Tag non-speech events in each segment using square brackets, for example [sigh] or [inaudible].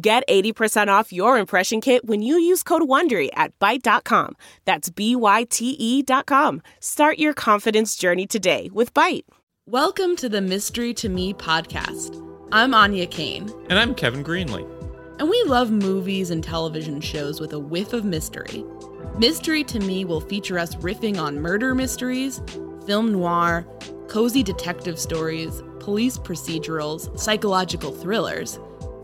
Get 80% off your impression kit when you use code WONDERY at Byte.com. That's B-Y-T-E dot com. Start your confidence journey today with Byte. Welcome to the Mystery to Me podcast. I'm Anya Kane. And I'm Kevin Greenlee. And we love movies and television shows with a whiff of mystery. Mystery to Me will feature us riffing on murder mysteries, film noir, cozy detective stories, police procedurals, psychological thrillers,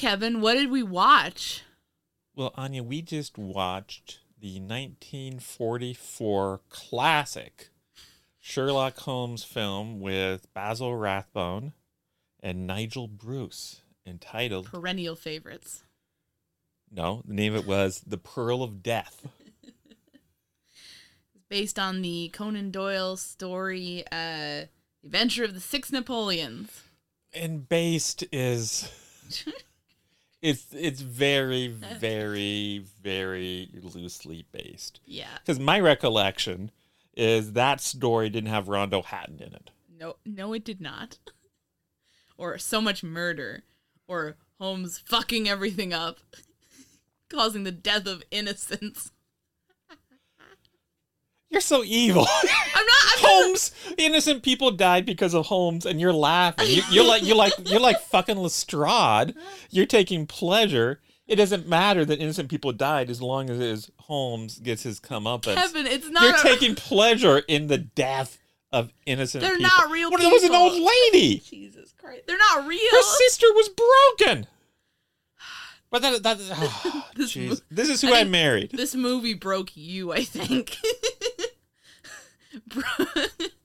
Kevin, what did we watch? Well, Anya, we just watched the 1944 classic Sherlock Holmes film with Basil Rathbone and Nigel Bruce entitled Perennial favorites. No, the name of it was The Pearl of Death. [laughs] it's Based on the Conan Doyle story, uh, Adventure of the Six Napoleons. And based is [laughs] it's it's very [laughs] very very loosely based. Yeah. Because my recollection is that story didn't have Rondo Hatton in it. No, no, it did not. [laughs] or so much murder, or Holmes fucking everything up, [laughs] causing the death of innocents. You're so evil. I'm not. I'm [laughs] Holmes, innocent people died because of Holmes, and you're laughing. You, you're like you're like you're like fucking Lestrade. You're taking pleasure. It doesn't matter that innocent people died as long as it is Holmes gets his comeuppance. Kevin, it's not. You're a- taking pleasure in the death of innocent They're people. not real Well, it was an old lady. [laughs] Jesus Christ, they're not real. Her sister was broken. But that that oh, [laughs] This mo- this is who I I, married. This movie broke you, I think. [laughs]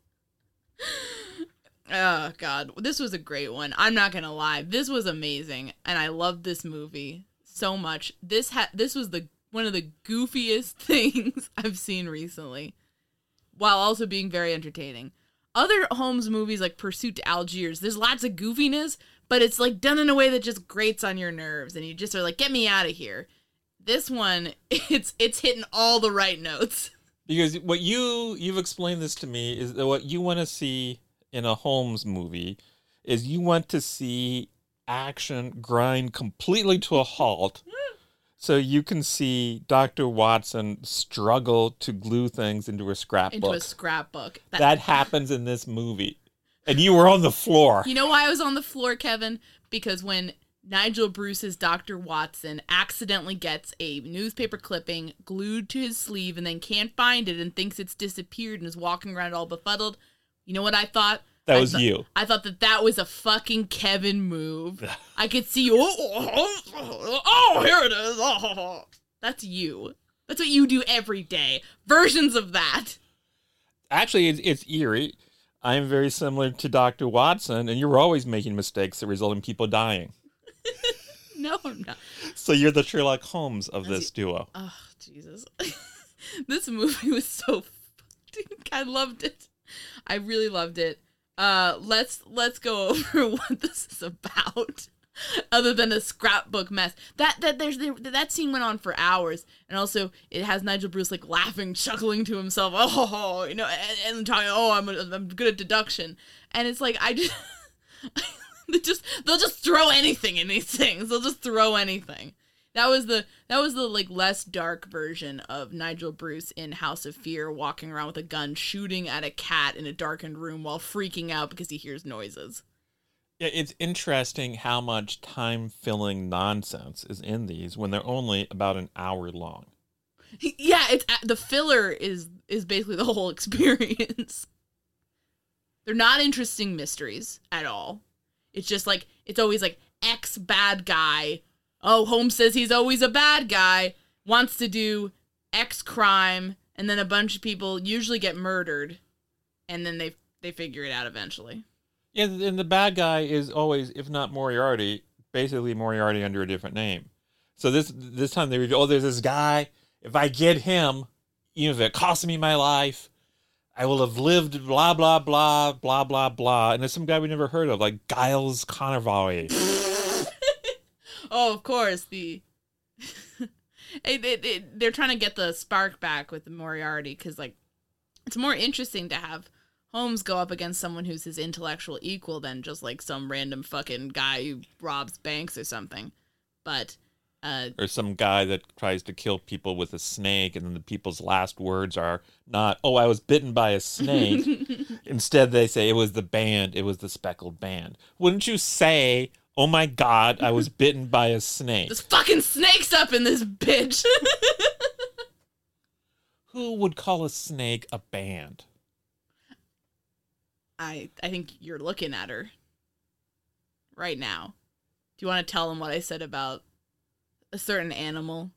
Oh god, this was a great one. I'm not gonna lie, this was amazing, and I loved this movie so much. This had this was the one of the goofiest [laughs] things I've seen recently, while also being very entertaining. Other Holmes movies like Pursuit to Algiers, there's lots of goofiness, but it's like done in a way that just grates on your nerves, and you just are like, "Get me out of here." This one, [laughs] it's it's hitting all the right notes. Because what you you've explained this to me is that what you want to see in a Holmes movie is you want to see action grind completely to a halt. So you can see Dr. Watson struggle to glue things into a scrapbook. Into a scrapbook. That- that happens in this movie. And you were on the floor. You know why I was on the floor, Kevin? Because when Nigel Bruce's Dr. Watson accidentally gets a newspaper clipping glued to his sleeve and then can't find it and thinks it's disappeared and is walking around all befuddled, you know what I thought? That I was thought- you. I thought that that was a fucking Kevin move. [laughs] I could see you. Oh, oh, oh, oh, here it is. Oh, oh, oh, that's you. That's what you do every day. Versions of that. Actually, it's, it's eerie. I am very similar to Dr. Watson, and you're always making mistakes that result in people dying. No, I'm not. So you're the Sherlock Holmes of this duo. Oh, Jesus. [laughs] this movie was so fucking I loved it. I really loved it. Uh let's let's go [laughs] over what this is about. Other than a scrapbook mess, that that there's that scene went on for hours, and also it has Nigel Bruce like laughing, chuckling to himself, [laughs] oh, you know, and, and talking, oh, I'm I'm good at deduction, and it's like I just [laughs] they just they'll just throw anything in these things. They'll just throw anything. That was the that was the like less dark version of Nigel Bruce in House of Fear walking around with a gun shooting at a cat in a darkened room while freaking out because he hears noises. Yeah, it's interesting how much time filling nonsense is in these when they're only about an hour long. [laughs] Yeah, it's the filler is is basically the whole [laughs] experience. They're not interesting mysteries at all. It's just like it's always like ex bad guy. Oh, Holmes says he's always a bad guy. Wants to do X crime, and then a bunch of people usually get murdered, and then they they figure it out eventually. Yeah, and the bad guy is always, if not Moriarty, basically Moriarty under a different name. So this this time they were, oh, there's this guy. If I get him, even if it costs me my life, I will have lived blah blah blah blah blah blah. And there's some guy we never heard of, like Giles Conroy. [laughs] Oh, of course the. it, it, it, they're trying to get the spark back with the Moriarty because like it's more interesting to have Holmes go up against someone who's his intellectual equal than just like some random fucking guy who robs banks or something. But uh, or some guy that tries to kill people with a snake, and then the people's last words are not, "Oh, I was bitten by a snake." [laughs] Instead, they say it was the band. It was the speckled band. Wouldn't you say, "Oh my God, I was bitten by a snake"? there's fucking snakes up in this bitch. [laughs] Who would call a snake a band? I I think you're looking at her right now. Do you want to tell them what I said about a certain animal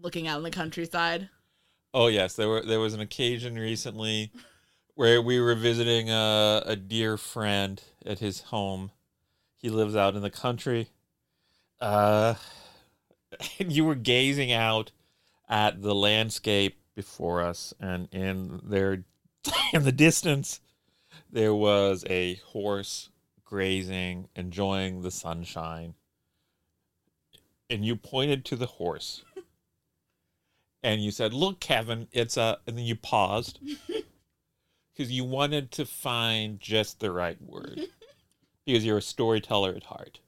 looking out in the countryside? Oh yes, there were there was an occasion recently where we were visiting a, a dear friend at his home. He lives out in the country. Uh, [laughs] and you were gazing out at the landscape before us, and in there, [laughs] in the distance, there was a horse grazing, enjoying the sunshine. And you pointed to the horse and you said, "Look, Kevin, it's a," and then you paused [laughs] because you wanted to find just the right word because you're a storyteller at heart.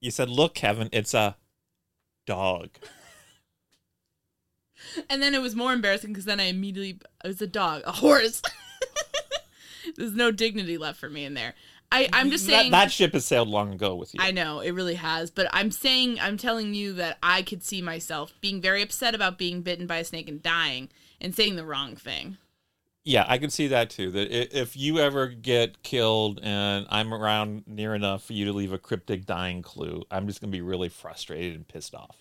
You said, "Look, Kevin, it's a dog." [laughs] And then it was more embarrassing because then I immediately it was a dog, a horse. [laughs] There's no dignity left for me in there. I I'm just saying that, ship has sailed long ago with you. I know it really has, but I'm saying I'm telling you that I could see myself being very upset about being bitten by a snake and dying and saying the wrong thing. Yeah, I can see that too. That if you ever get killed and I'm around near enough for you to leave a cryptic dying clue, I'm just gonna be really frustrated and pissed off.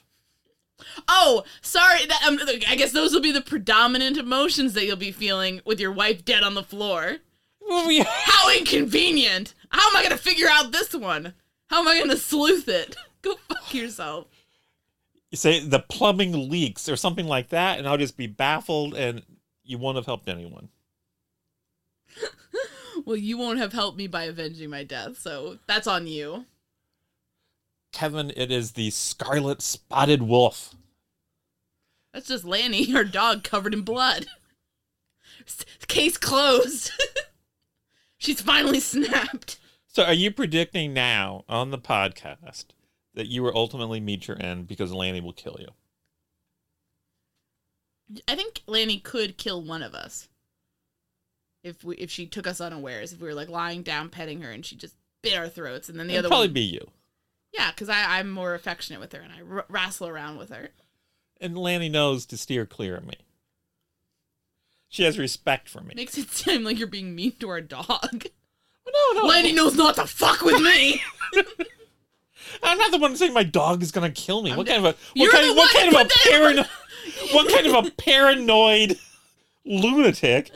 Oh, sorry. That um, I guess those will be the predominant emotions that you'll be feeling with your wife dead on the floor. Well, we- How inconvenient! How am I gonna figure out this one? How am I gonna sleuth it? [laughs] Go fuck yourself. You say the plumbing leaks or something like that, and I'll just be baffled, and you won't have helped anyone. [laughs] Well, you won't have helped me by avenging my death, so that's on you. Kevin, it is the scarlet spotted wolf. That's just Lanny, [laughs] her dog covered in blood. Case closed. She's finally [laughs] snapped. So, are you predicting now on the podcast that you will ultimately meet your end because Lanny will kill you? I think Lanny could kill one of us if we if she took us unawares. If we were like lying down petting her and she just bit our throats, and then the It'd other probably one, be you. yeah, because I I'm more affectionate with her and I r- wrestle around with her. And Lanny knows to steer clear of me. She has respect for me. Makes it [laughs] seem like you're being mean to our dog. no, no. Lanny knows not to fuck with me. [laughs] I'm not the one saying my dog is gonna kill me. I'm what kind of a what kind, what kind of a put that in paranoid [laughs] what kind of a paranoid lunatic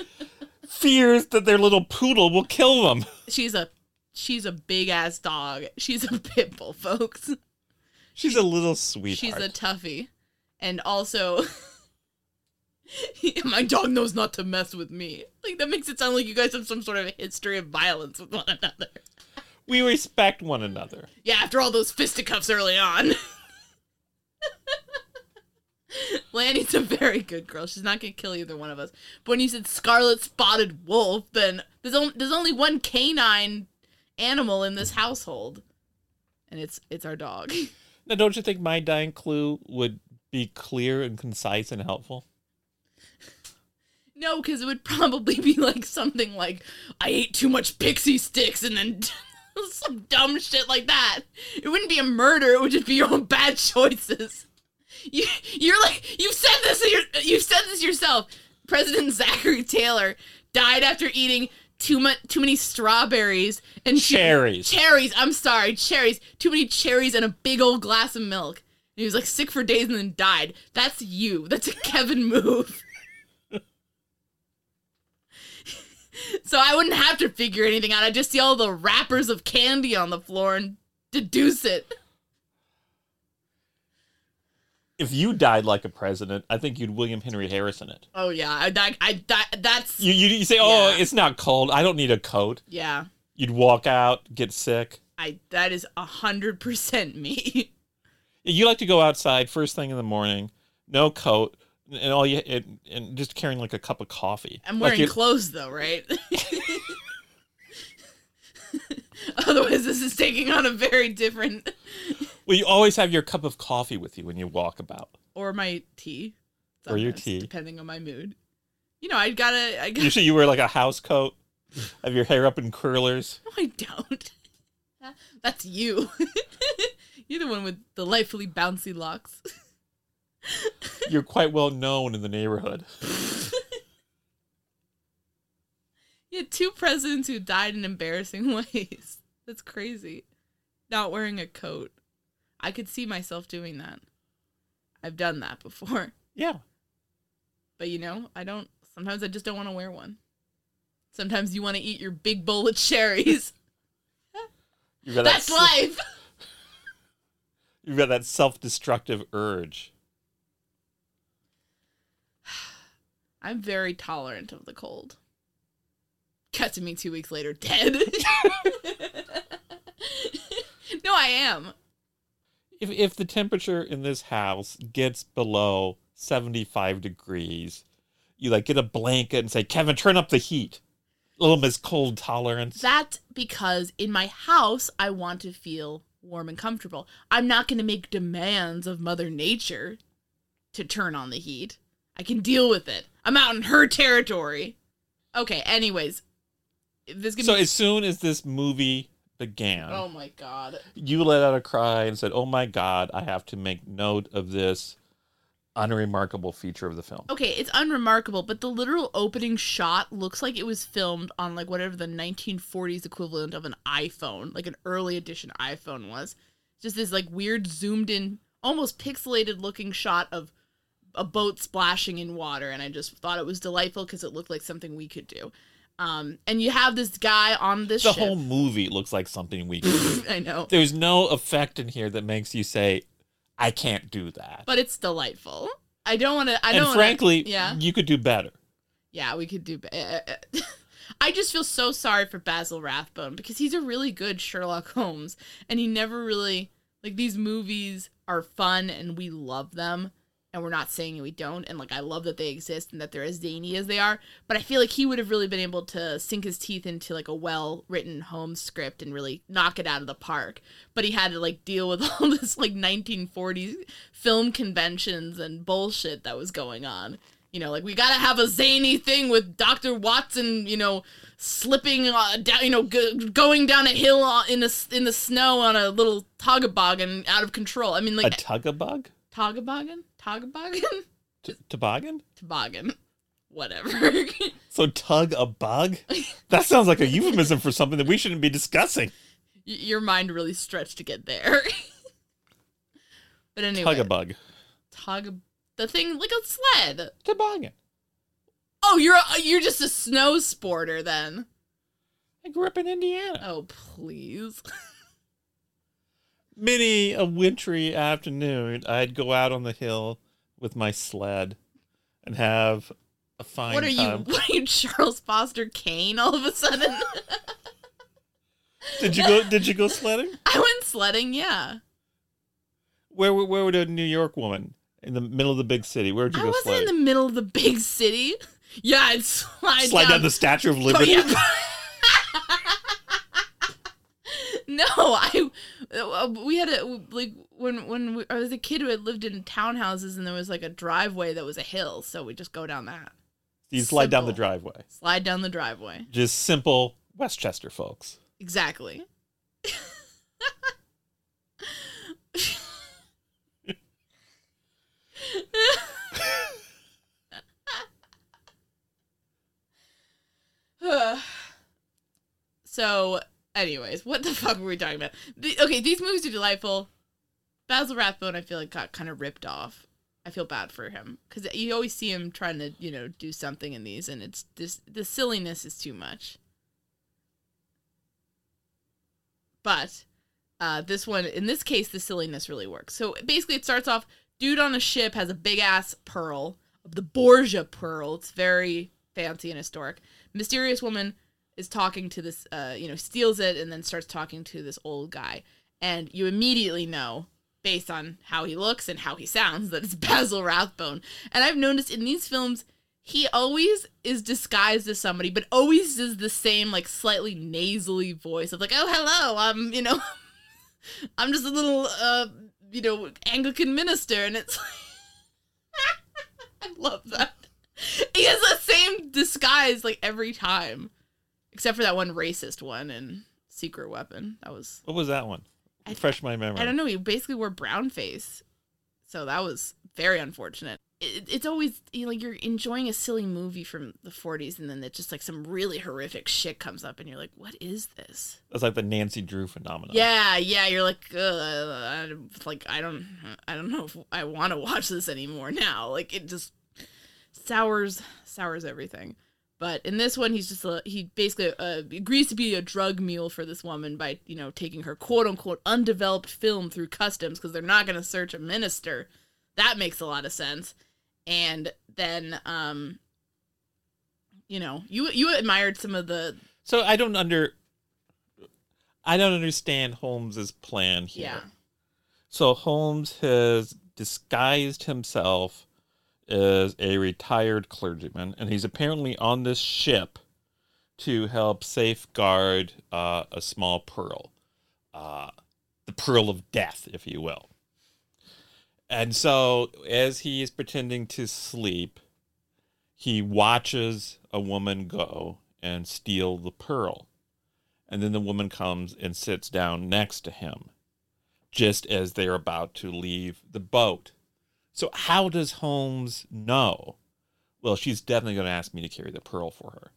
fears that their little poodle will kill them? she's a she's a big ass dog. She's a pit bull, folks. She's a little sweetheart. She's a toughie. And also [laughs] my dog knows not to mess with me. Like that makes it sound like you guys have some sort of history of violence with one another. we respect one another. Yeah, after all those fisticuffs early on. [laughs] Lanny's a very good girl. She's not gonna kill either one of us. But when you said scarlet spotted wolf, then there's only there's only one canine animal in this household, and it's it's our dog. [laughs] Now, don't you think my dying clue would be clear and concise and helpful? No, because it would probably be like something like I ate too much pixie sticks and then [laughs] some dumb shit like that. It wouldn't be a murder. It would just be your own bad choices. You, you're like you said this. your- You said this yourself. President Zachary Taylor died after eating too much, too many strawberries and Cherries. cherries. I'm sorry, cherries. Too many cherries and a big old glass of milk. And he was like sick for days and then died. That's you. That's a Kevin move. [laughs] So I wouldn't have to figure anything out. I'd just see all the wrappers of candy on the floor and deduce it. If you died like a president, I think you'd William Henry Harrison it. Oh yeah, I, I, I that, that's You, you, you say, oh, Yeah. it's not cold. I don't need a coat. yeah. You'd walk out, get sick. I that is a hundred percent me. [laughs] You like to go outside first thing in the morning, no coat, and all you and, and just carrying like a cup of coffee. I'm wearing you're- clothes though, right? [laughs] Otherwise, this is taking on a very different. [laughs] Well, you always have your cup of coffee with you when you walk about. Or my tea. Or your tea. depending on my mood. You know, I gotta. I gotta. Usually, you wear like a house coat, have your hair up in curlers. [laughs] No, I don't. That's you. You're the one with delightfully bouncy locks. You're quite well known in the neighborhood. [laughs] You had two presidents who died in embarrassing [laughs] ways. That's crazy. Not wearing a coat. I could see myself doing that. I've done that before. Yeah. But you know, I don't sometimes I just don't want to wear one. Sometimes you want to eat your big bowl of cherries. [laughs] That That's life. You've got that self-destructive urge. I'm very tolerant of the cold. Cut to me two weeks later, dead. [laughs] no, I am. If if the temperature in this house gets below 75 degrees, you like get a blanket and say, "Kevin, turn up the heat." A little Miss Cold tolerance. That's because in my house, I want to feel warm and comfortable. I'm not going to make demands of Mother Nature to turn on the heat. I can deal with it. I'm out in her territory. Okay, anyways. This so be. as soon as this movie began, oh my god. you let out a cry and said, "Oh my God, I have to make note of this unremarkable feature of the film." Okay, it's unremarkable, but the literal opening shot looks like it was filmed on like whatever the 1940s equivalent of an iPhone, like an early edition iPhone was. Just this like weird zoomed in, almost pixelated looking shot of a boat splashing in water, and I just thought it was delightful because it looked like something we could do. Um, and you have this guy on this The ship. whole movie looks like something we could do. [laughs] I know, There's no effect in here that makes you say, I can't do that. but it's delightful. I don't want to. I don't. wanna- frankly, yeah, you could do better. yeah, we could do. better. Eh, eh, eh. [laughs] I just feel so sorry for Basil Rathbone because he's a really good Sherlock Holmes, and he never really like these movies are fun and we love them. And we're not saying we don't, and like I love that they exist and that they're as zany as they are. But I feel like he would have really been able to sink his teeth into like a well written home script and really knock it out of the park. But he had to like deal with [laughs] all this like 1940s film conventions and bullshit that was going on. You know, like we gotta have a zany thing with Doctor Watson. You know, slipping uh, down. You know, g- going down a hill in the in the snow on a little togaboggan out of control. I mean, like a like tugabug? Togaboggan, T- toboggan? toboggan, whatever. [laughs] So tug a bug? That sounds like a euphemism for something that we shouldn't be discussing. Y- Your mind really stretched to get there. [laughs] but anyway, Tug a bug. tog the thing like a sled. Toboggan. Oh, you're a, you're just a snow sporter then. I grew up in Indiana. Oh please. [laughs] Many a wintry afternoon, I'd go out on the hill with my sled and have a fine what are you? time. What are you, Charles Foster Kane? All of a sudden, Did you go? Did you go sledding? [laughs] I went sledding. Yeah, Where where would a New York woman in the middle of the big city? Where would you I go wasn't sledding? in the middle of the big city. Yeah, I'd slide, Slide down down the Statue of Oh, Liberty. yeah. no, I uh, Uh, we had a like when when we, I was a kid who had lived in townhouses and there was like a driveway that was a hill, so we just go down that. You slide down the driveway. Slide down the driveway. Just simple Westchester folks. Exactly. [laughs] [sighs] [sighs] so, anyways, what the [laughs] fuck were we talking about? The, okay, these movies are delightful. Basil Rathbone, I feel like got kind of ripped off. I feel bad for him because you always see him trying to, you know, do something in these, and it's this the silliness is too much. But uh, this one, in this case, the silliness really works. So basically, it starts off: dude on a ship has a big ass pearl of the Borgia pearl. It's very fancy and historic. Mysterious woman is talking to this, uh, you know, steals it and then starts talking to this old guy, and you immediately know. Based on how he looks and how he sounds, that it's [laughs] Basil Rathbone. And I've noticed in these films, he always is disguised as somebody, but always does the same like slightly nasally voice of like, "Oh, hello, I'm you know, [laughs] I'm just a little uh, you know, Anglican minister," and it's [laughs] I love that. He has the same disguise like every time, except for that one racist one and Secret Weapon. That was What was that one? I- Refresh my memory. I don't know. He basically wore brown face, so that was very unfortunate. It, it's always you know, like you're enjoying a silly movie from the 40s, and then it just like some really horrific shit comes up, and you're like, "What is this?" That's like the Nancy Drew phenomenon. Yeah, yeah. You're like, Ugh, I, like I don't, I don't know if I want to watch this anymore now. Like it just sours, sours everything. But in this one, he's just a, he basically uh, agrees to be a drug mule for this woman by you know taking her quote unquote undeveloped film through customs because they're not going to search a minister. That makes a lot of sense. And then, um, you know, you you admired some of the So I don't under. I don't understand Holmes's plan here. yeah So Holmes has disguised himself as a retired clergyman, and he's apparently on this ship to help safeguard uh, a small pearl, uh, the pearl of death, if you will. And so, as he is pretending to sleep, he watches a woman go and steal the pearl. And then the woman comes and sits down next to him just as they're about to leave the boat. So, how does Holmes know? Well, she's definitely going to ask me to carry the pearl for her.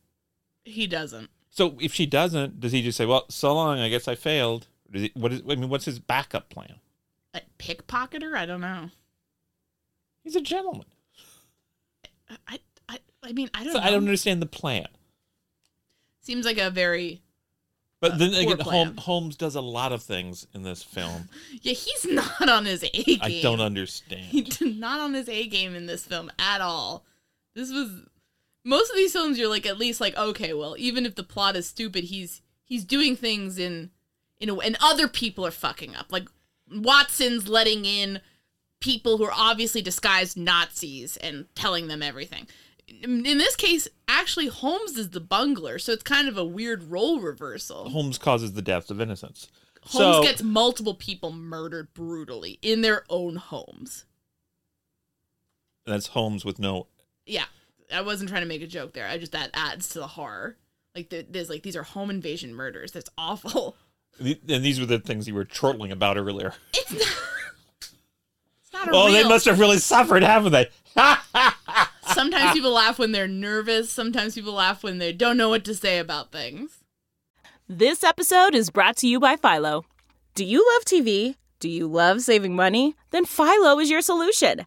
he doesn't. So, if she doesn't, does he just say, "Well, so long. I guess I failed"? Does he, what is? I mean, what's his backup plan? A pickpocketer? I don't know. He's a gentleman. I I I mean I don't So. I don't understand the plan. Seems like a very But then again. Holmes, Holmes does a lot of things in this film. [laughs] yeah. He's not on his A game. I don't understand. He did not on his A game in this film at all. This was most of these films. You're like at least like okay, well, even if the plot is stupid, he's he's doing things in in a and other people are fucking up. Like Watson's letting in people who are obviously disguised Nazis and telling them everything. In this case, actually, Holmes is the bungler, so it's kind of a weird role reversal. Holmes causes the deaths of innocents. Holmes so, gets multiple people murdered brutally in their own homes. that's Holmes with no. yeah i wasn't trying to make a joke there i just that adds to the horror like there- there's like these are home invasion murders that's awful And these were the things you were chortling about earlier. it's not it's not a Oh, they must have really suffered, haven't they? [laughs] sometimes people laugh when they're nervous sometimes people laugh when they don't know what to say about things This episode is brought to you by Philo. Do you love TV? Do you love saving money? Then Philo is your solution.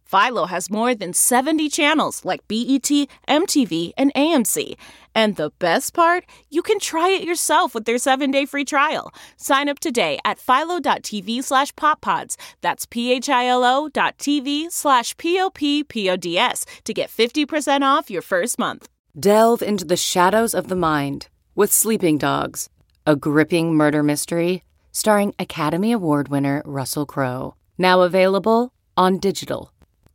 Philo has more than 70 channels like BET, MTV, and AMC. And the best part, you can try it yourself with their 7-day free trial. Sign up today at philo.tv slash poppods. That's p-h-i-l-o dot tv slash p-o-p-p-o-d-s to get 50% off your first month. Delve into the shadows of the mind with Sleeping Dogs, a gripping murder mystery starring Academy Award winner Russell Crowe. Now available on digital.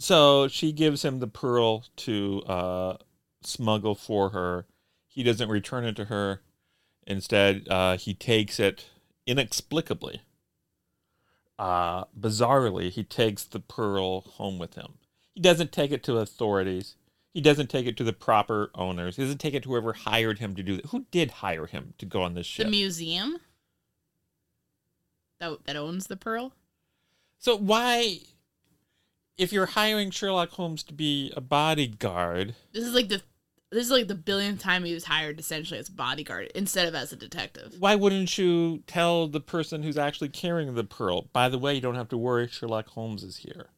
So she gives him the pearl to uh, smuggle for her. He doesn't return it to her. Instead, uh, he takes it inexplicably. Uh, bizarrely, he takes the pearl home with him. He doesn't take it to authorities. He doesn't take it to the proper owners. He doesn't take it to whoever hired him to do that. Who did hire him to go on this ship? the museum that, that owns the pearl So why, if you're hiring Sherlock Holmes to be a bodyguard, this is like the this is like the billionth time he was hired essentially as a bodyguard instead of as a detective why wouldn't you tell the person who's actually carrying the pearl? By the way, you don't have to worry. Sherlock Holmes is here.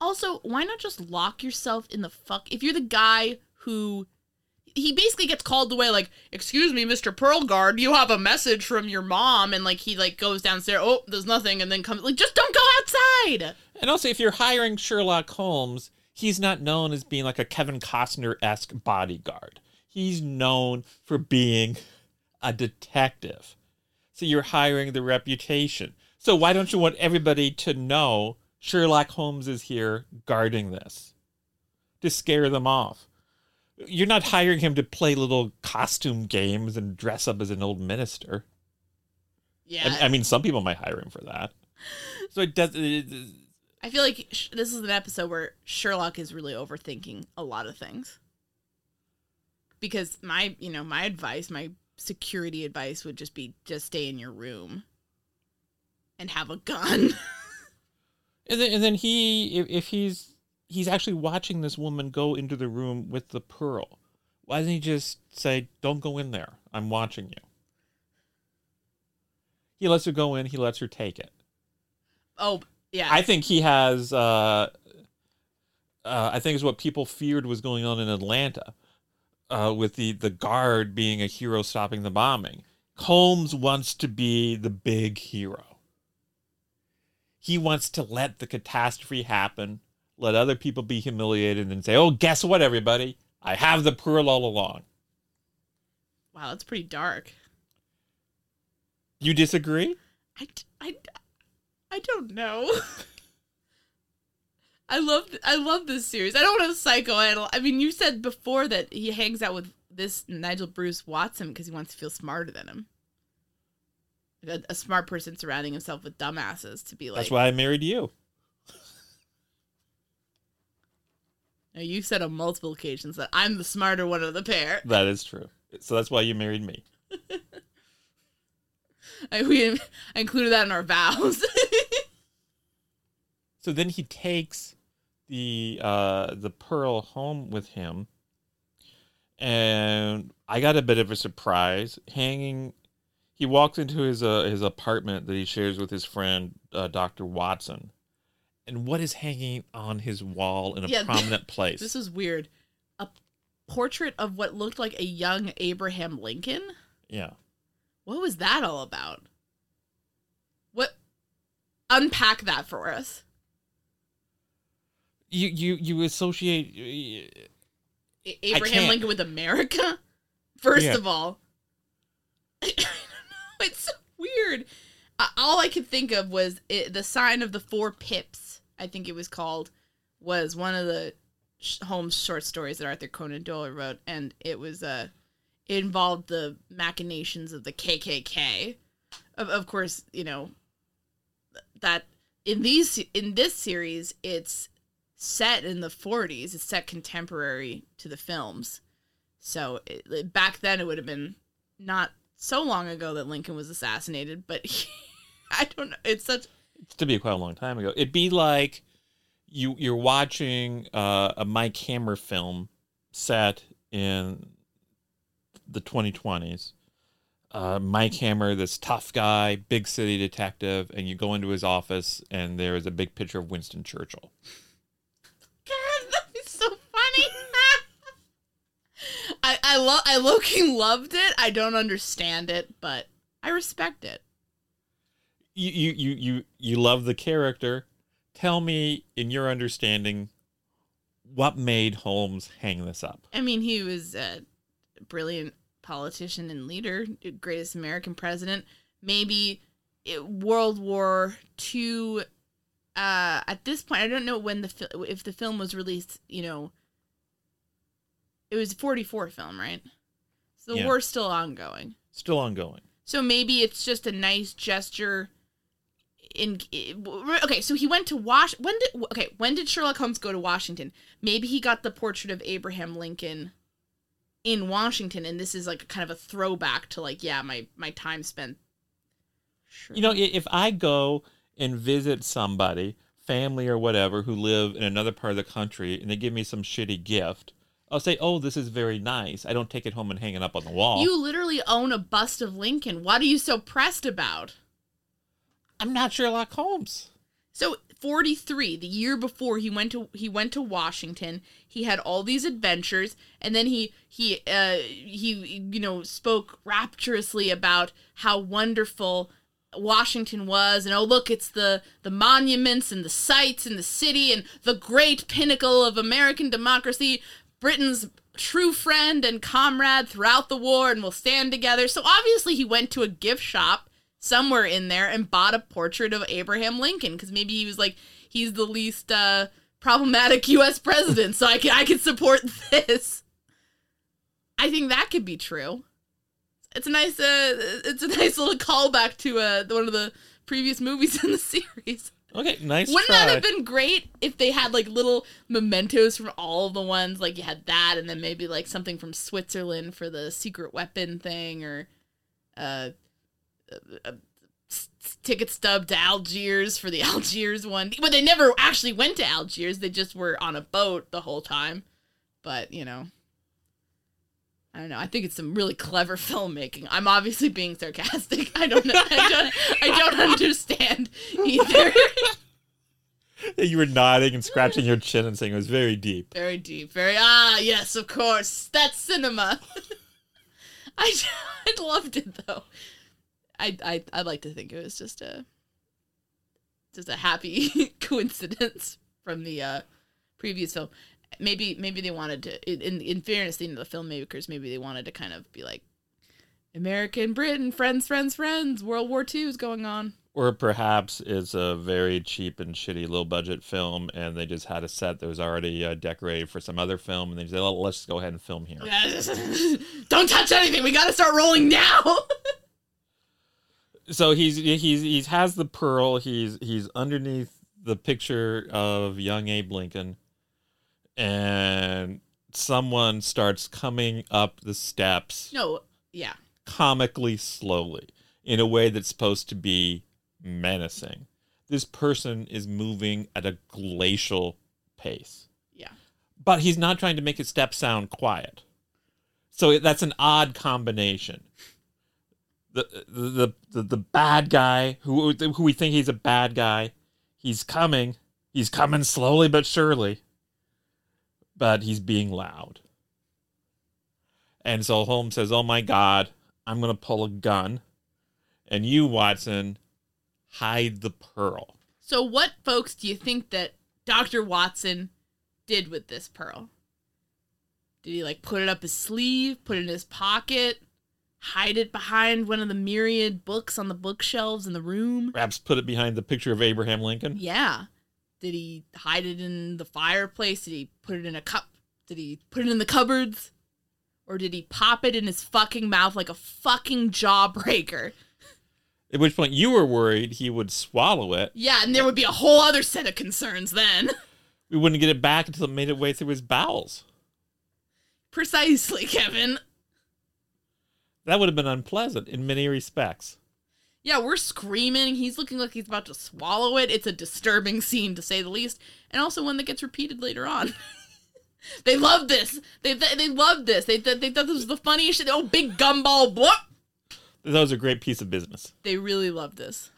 Also, why not just lock yourself in the fuck? If you're the guy who he basically gets called away, like, "Excuse me, Mister Pearl Guard, you have a message from your mom," and like he like goes downstairs. Oh, there's nothing, and then comes like, just don't go outside. And also, if you're hiring Sherlock Holmes, he's not known as being like a Kevin Costner esque bodyguard. He's known for being a detective. So you're hiring the reputation. So why don't you want everybody to know Sherlock Holmes is here guarding this to scare them off? You're not hiring him to play little costume games and dress up as an old minister. Yeah, I, I mean, some people might hire him for that. [laughs] So it does. It, I feel like sh- this is an episode where Sherlock is really overthinking a lot of things. Because my, you know, my advice, my security advice would just be just stay in your room and have a gun. [laughs] And then, and then he, if, if he's he's actually watching this woman go into the room with the pearl, why doesn't he just say, "Don't go in there. I'm watching you." He lets her go in. He lets her take it. Oh, yeah. I think he has uh, uh, I think is what people feared was going on in Atlanta, uh, with the the guard being a hero stopping the bombing. Holmes wants to be the big hero. He wants to let the catastrophe happen, let other people be humiliated, and say, "Oh, guess what, everybody? I have the pearl all along." Wow, that's pretty dark. You disagree? I, I, I don't know. [laughs] I love I love this series. I don't want to psychoanalyze. I mean, you said before that he hangs out with this Nigel Bruce Watson because he wants to feel smarter than him. A, a, smart person surrounding himself with dumbasses to be like. That's why I married you. Now, you said on multiple occasions that I'm the smarter one of the pair. That is true. So that's why you married me. [laughs] I, we I [laughs] included that in our vows. So then he takes the uh, the pearl home with him, and I got a bit of a surprise. Hanging, he walks into his uh, his apartment that he shares with his friend uh, Doctor Watson, and what is hanging on his wall in a yeah, [laughs] prominent place? This is weird. A portrait of what looked like a young Abraham Lincoln. Yeah. What was that all about? What? Unpack that for us. You you you associate uh, Abraham Lincoln with America. [laughs] First yeah. of all, [coughs] I don't know. It's so weird. Uh, all I could think of was it, the sign of the four pips. I think it was called was one of the Holmes short stories that Arthur Conan Doyle wrote, and it was uh it involved the machinations of the KKK. Of, of course, you know that in these in this series, it's set in the 40s. It's set contemporary to the films. So it, back then, it would have been not so long ago that Lincoln was assassinated, but he, [laughs] I don't know. It's such. It's to be quite a long time ago. It'd be like you you're watching uh, a Mike Hammer film set in the 2020s. Uh, Mike Hammer, this tough guy, big city detective, and you go into his office, and there is a big picture of Winston Churchill. God, that's so funny. I I love I looking [laughs] loved it. I don't understand it, but I respect it. You you you you you love the character. Tell me, in your understanding, what made Holmes hang this up? I mean, he was a brilliant politician and leader, greatest American president. Maybe it, World War II. Uh, at this point, I don't know when the if the film was released. You know, it was forty four film, right? So the yeah. war's still ongoing. Still ongoing. So maybe it's just a nice gesture. In okay, so he went to Wash. When did okay? When did Sherlock Holmes go to Washington? Maybe he got the portrait of Abraham Lincoln in Washington, and this is like kind of a throwback to like, yeah, my my time spent. Sure. You know, if I go and visit somebody, family or whatever, who live in another part of the country, and they give me some shitty gift, I'll say, "Oh, this is very nice." I don't take it home and hang it up on the wall. You literally own a bust of Lincoln. What are you so pressed about? I'm not Sherlock Holmes. So 43 the year before he went to he went to Washington he had all these adventures and then he he uh he you know spoke rapturously about how wonderful Washington was and oh look it's the the monuments and the sights and the city and the great pinnacle of American democracy Britain's true friend and comrade throughout the war and will stand together so obviously he went to a gift shop somewhere in there and bought a portrait of Abraham Lincoln because maybe he was like he's the least uh, problematic [laughs] U.S. president, so I can I can support [laughs] this. I think that could be true. It's a nice uh, it's a nice little callback to uh, one of the previous movies [laughs] in the series. Okay, nice. Wouldn't try. that have been great if they had like little mementos from all the ones? Like you had that, and then maybe like something from Switzerland for the secret weapon thing, or uh, a, ticket stub to Algiers for the [laughs] Algiers one. But they never actually went to Algiers. They just were on a boat the whole time. But, you know, I don't know. I think it's some really clever [laughs] filmmaking. I'm obviously being sarcastic. I don't know. I don't, I don't [laughs] understand either. [laughs] you were nodding and scratching your chin and saying it was very deep. Very deep. Very ah yes, of course. That's cinema. I I loved it though. I I I like to think it was just a just a happy coincidence from the uh, previous film. Maybe maybe they wanted to in in fairness to the filmmakers, maybe they wanted to kind of be like American Britain, friends, friends, friends. World War II is going on. Or perhaps it's a very cheap and shitty low budget film, and they just had a set that was already uh, decorated for some other film, and they said, oh, "Let's just go ahead and film here." [laughs] Don't touch anything. We got to start rolling now. [laughs] so he's he's he's has the pearl. He's he's underneath the picture of young Abe Lincoln, and someone starts coming up the steps. No, yeah, comically slowly in a way that's supposed to be menacing. This person is moving at a glacial pace. Yeah. But he's not trying to make his steps sound quiet. So that's an odd combination. The, the the the bad guy who who we think he's a bad guy, he's coming. He's coming slowly but surely. But he's being loud. And so Holmes says, "Oh my god, I'm going to pull a gun." And you, Watson, hide the pearl. So, what, folks, do you think that Dr. Watson did with this pearl? Did he like put it up his sleeve, put it in his pocket, hide it behind one of the myriad books on the bookshelves in the room? Perhaps put it behind the picture of Abraham Lincoln? Yeah. Did he hide it in the fireplace? Did he put it in a cup? Did he put it in the cupboards? Or did he pop it in his fucking mouth like a fucking jawbreaker? [laughs] At which point you were worried he would swallow it. Yeah, and there would be a whole other set of concerns then. [laughs] We wouldn't get it back until it made its way through his bowels. Precisely, Kevin. That would have been unpleasant in many respects. Yeah, we're screaming. He's looking like he's about to swallow it. It's a disturbing scene, to say the least, and also one that gets repeated later on. [laughs] they love this. They they love this. They they thought this was the funniest shit. Oh, big gumball! What? That was a great piece of business. They really love this.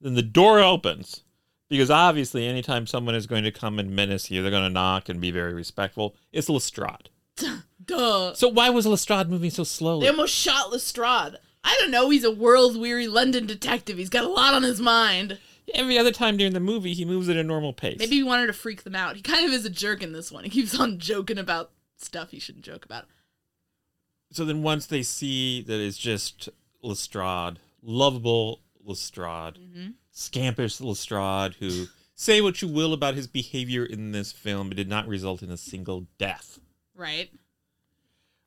Then the door opens because obviously, anytime someone is going to come and menace you, they're going to knock and be very respectful. It's Lestrade. [laughs] Duh. So why was Lestrade moving so slowly? They almost shot Lestrade. I don't know. He's a world weary London detective. He's got a lot on his mind. Every other time during the movie, he moves at a normal pace. Maybe he wanted to freak them out. He kind of is a jerk in this one. He keeps on joking about stuff he shouldn't joke about. So then, once they see that it's just Lestrade, lovable Lestrade, mm-hmm. scampish Lestrade, who say what you will about his behavior in this film, it did not result in a single death. Right.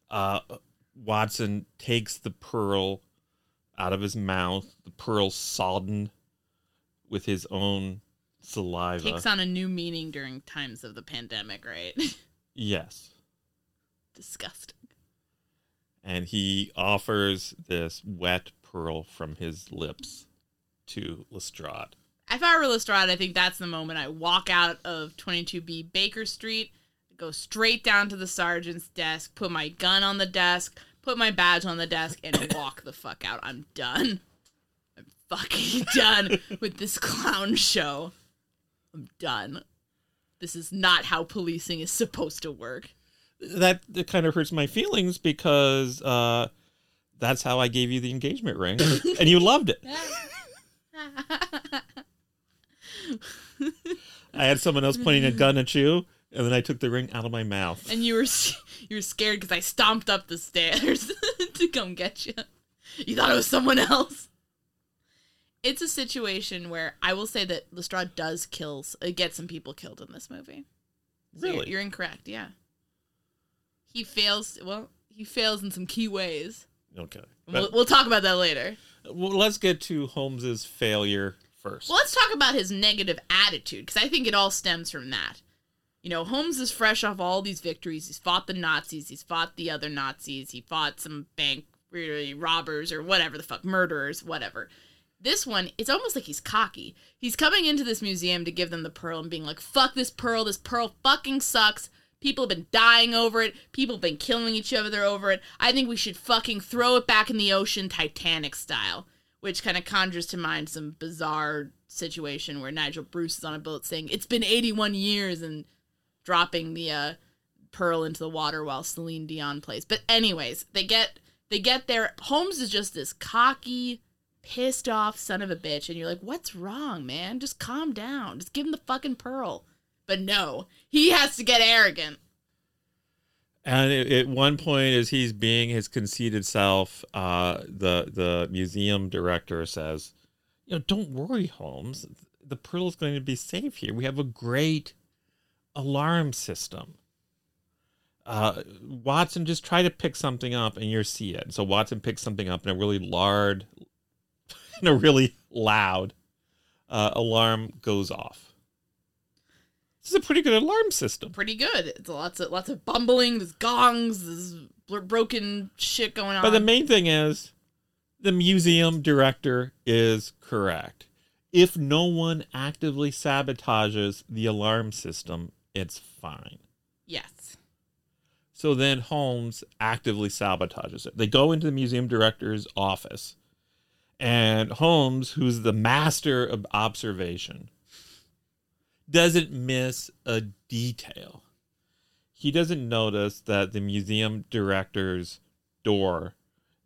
Uh, Watson takes the pearl out of his mouth, the pearl sodden with his own saliva. Takes on a new meaning during times of the pandemic, right? [laughs] yes. Disgusting and he offers this wet pearl from his lips to Lestrade. If I were Lestrade, I think that's the moment I walk out of 22B Baker Street, go straight down to the sergeant's desk, put my gun on the desk, put my badge on the desk, and [coughs] walk the fuck out. I'm done. I'm fucking [laughs] done with this clown show. I'm done. This is not how policing is supposed to work that, that kind of hurts my feelings because uh, that's how I gave you the engagement ring, [laughs] and you loved it. [laughs] I had someone else pointing a gun at you, and then I took the ring out of my mouth. And you were [laughs] you were scared because I stomped up the stairs [laughs] to come get you. You thought it was someone else. It's a situation where I will say that Lestrade does kills uh, get some people killed in this movie. Really, you're, you're incorrect. Yeah he fails. Well, he fails in some key ways. Okay, we'll, we'll talk about that later. Well, let's get to Holmes's failure first. Well, let's talk about his negative attitude because I think it all stems from that. You know, Holmes is fresh off all these victories. He's fought the Nazis. He's fought the other Nazis. He fought some bank robbers or whatever the fuck, murderers, whatever. This one, it's almost like he's cocky. He's coming into this museum to give them the pearl and being like, fuck this pearl. This pearl fucking sucks. People have been dying over it. People have been killing each other over it. I think we should fucking throw it back in the ocean, Titanic style. which kind of conjures to mind some bizarre situation where Nigel Bruce is on a boat saying it's been 81 years and dropping the uh, pearl into the water while Celine Dion plays. But anyways, they get they get there. Holmes is just this cocky, pissed off son of a bitch, and you're like, what's wrong, man? Just calm down. Just give him the fucking pearl. But no, he has to get arrogant. And at one point, as he's being his conceited self, uh, the the museum director says, "You know, don't worry, Holmes. The pearl is going to be safe here. We have a great alarm system. Uh, Watson, just try to pick something up, and you'll see it." So Watson picks something up, and a really lard, and [laughs] a really loud uh, alarm goes off. This is a pretty good alarm system. Pretty good. It's lots of lots of bumbling. There's gongs. There's broken shit going on. But the main thing is the museum director is correct. If no one actively sabotages the alarm system, it's fine. yes. So then Holmes actively sabotages it. They go into the museum director's office, and Holmes, who's the master of observation, doesn't miss a detail. He doesn't notice that the museum director's door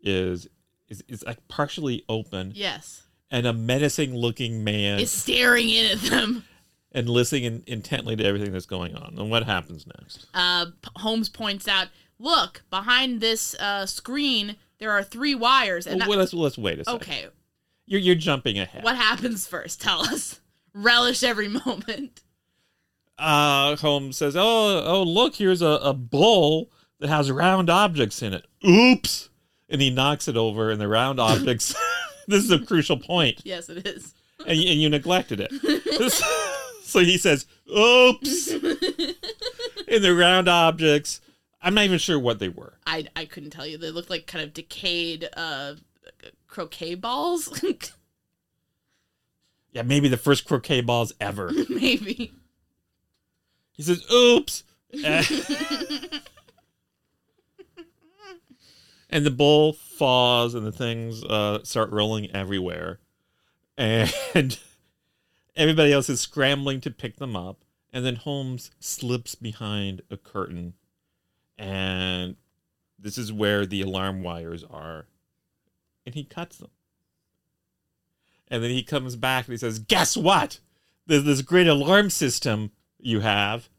is is, is like partially open Yes. and a menacing looking man Is staring in at them. And listening in, intently to everything that's going on. And what happens next? Uh, Holmes points out, "Look behind this uh, screen. There are three wires." And Well, I- let's let's wait a second. okay, You're you're jumping ahead. what happens first? Tell us. Relish every moment. uh, Holmes says, "Oh, oh, look, here's a, a bowl that has round objects in it." Oops! And he knocks it over, and the round objects. [laughs] this is a crucial point, Yes, it is. and, and you neglected it. [laughs] [laughs] so he says, "Oops!" [laughs] and the round objects. I'm not even sure what they were. I I couldn't tell you. They looked like kind of decayed uh, croquet balls. [laughs] Yeah, maybe the first croquet balls ever. [laughs] Maybe. He says, "Oops," and the bowl falls, and the things uh, start rolling everywhere, and everybody else is scrambling to pick them up. And then Holmes slips behind a curtain, and this is where the alarm wires are, and he cuts them. And then he comes back and he says, "Guess what? There's this great alarm system you have.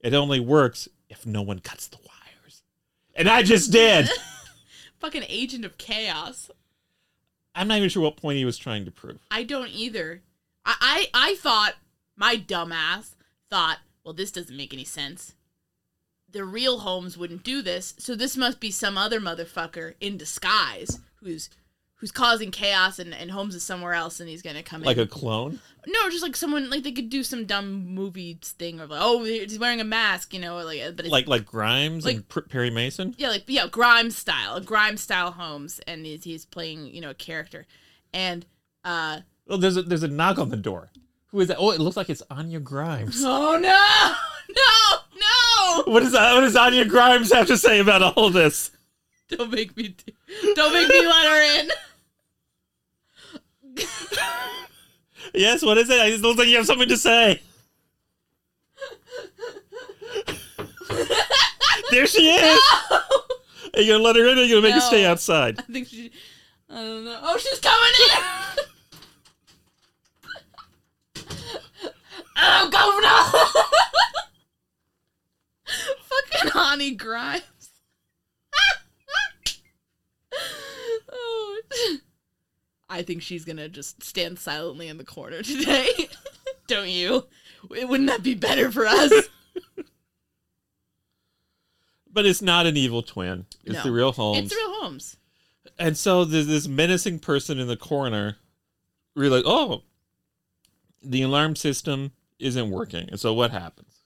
It only works if no one cuts the wires." And I just did. [laughs] Fucking agent of chaos. I'm not even sure what point he was trying to prove. I don't either. I, I I thought my dumbass thought, well, this doesn't make any sense. The real Holmes wouldn't do this, so this must be some other motherfucker in disguise who's who's causing chaos and, and Holmes is somewhere else and he's gonna come Like in. Like a clone? no, just like someone like they could do some dumb movie thing or like, oh, he's wearing a mask, you know, like but it's Like like Grimes and Like- Perry Mason? yeah, like yeah, Grimes style, Grimes style Holmes, and he's, he's playing you know a character, and uh Well, there's a there's a knock on the door. Who is that? Oh, it looks like it's Anya Grimes. [laughs] oh no, no, no! What does what does Anya Grimes have to say about all this? Don't make me do, don't make me let her in. Yes, what is it? It looks like you have something to say. there she is. Are you gonna let her in or are you gonna make her No. stay outside? I think she. I don't know. Oh, she's coming in. [laughs] oh, governor! [laughs] Fucking Honey Grimes. [laughs] oh. I think she's gonna just stand silently in the corner today. [laughs] Don't you? Wouldn't that be better for us? But it's not an evil twin. It's No. the real Holmes. It's the real Holmes. And so there's this menacing person in the corner. We're like, oh, the alarm system isn't working. And so what happens?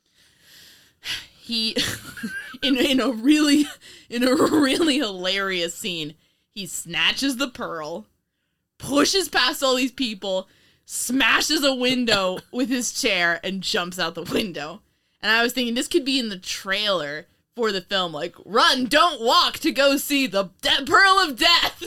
he [laughs] in in a really in a really hilarious scene he snatches the pearl pushes past all these people smashes a window [laughs] with his chair and jumps out the window and i was thinking this could be in the trailer for the film like run don't walk to go see the de- pearl of death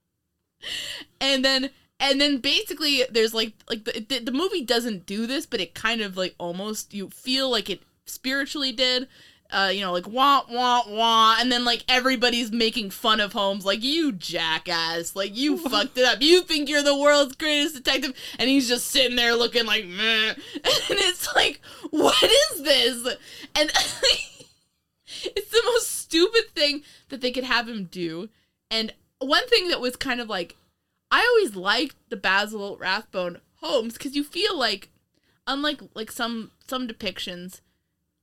[laughs] and then and then basically there's like like the, the, the movie doesn't do this but it kind of like almost you feel like it spiritually did uh, you know, like wah wah wah, and then like everybody's making fun of Holmes, like you jackass, like you [laughs] fucked it up. You think you're the world's greatest detective, and he's just sitting there looking like meh, [laughs] and it's like, what is this? And [laughs] it's the most stupid thing that they could have him do. And one thing that was kind of like, I always liked the Basil Rathbone Holmes because you feel like, unlike like some some depictions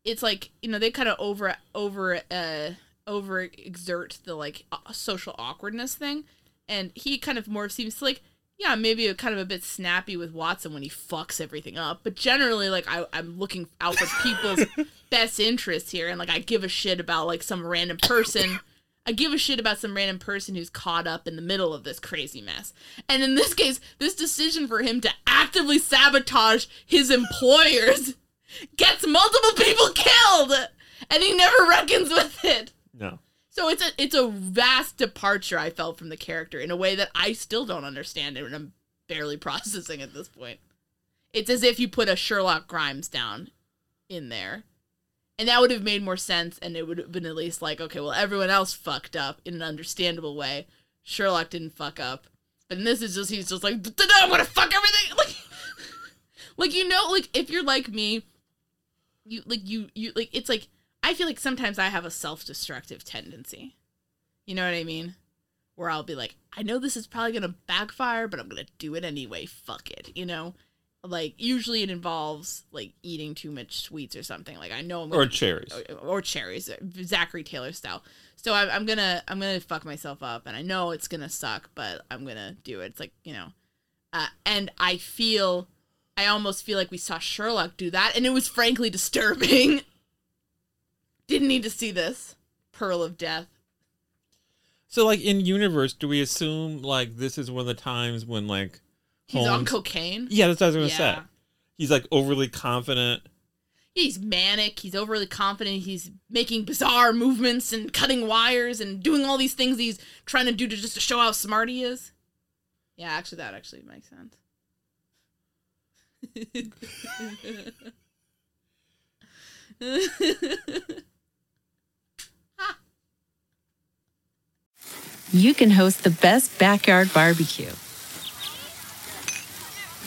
it's like you know they kind of over over uh over exert the like social awkwardness thing. And he kind of more seems to like yeah maybe a kind of a bit snappy with watson when he fucks everything up. But generally like I, i'm looking out for people's [laughs] best interests here. And like i give a shit about like some random person I give a shit about some random person who's caught up in the middle of this crazy mess. And in this case, this decision for him to actively sabotage his employers [laughs] gets multiple people killed, and he never reckons with it. No. So it's a it's a vast departure I felt from the character in a way that I still don't understand and I'm barely [laughs] processing at this point. It's as if you put a Sherlock Grimes down in there. And that would have made more sense, and it would have been at least like, okay, well, everyone else fucked up in an understandable way. Sherlock didn't fuck up. In this is just, he's just like, I'm gonna fuck everything. [laughs] Like, like, you know, like, if you're like me, you like you you like it's like I feel like sometimes I have a self-destructive tendency. You know what I mean? Where I'll be like, I know this is probably gonna backfire, but I'm gonna do it anyway. Fuck it, you know. Like usually it involves like eating too much sweets or something. Like I know I'm gonna, or cherries or, or cherries, Zachary Taylor style. So I'm, I'm gonna I'm gonna fuck myself up, and I know it's gonna suck, but I'm gonna do it. It's like you know, uh, and I feel I almost feel like we saw Sherlock do that, and it was frankly [laughs] disturbing. Didn't need to see this. Pearl of Death. So, like in universe, do we assume like this is one of the times when like he's Holmes... on cocaine? Yeah, that's what I was gonna yeah. say. He's like overly confident. He's manic. He's overly confident. He's making bizarre movements and cutting wires and doing all these things he's trying to do to just to show how smart he is. Yeah, actually, that actually makes sense. you can host the best backyard barbecue.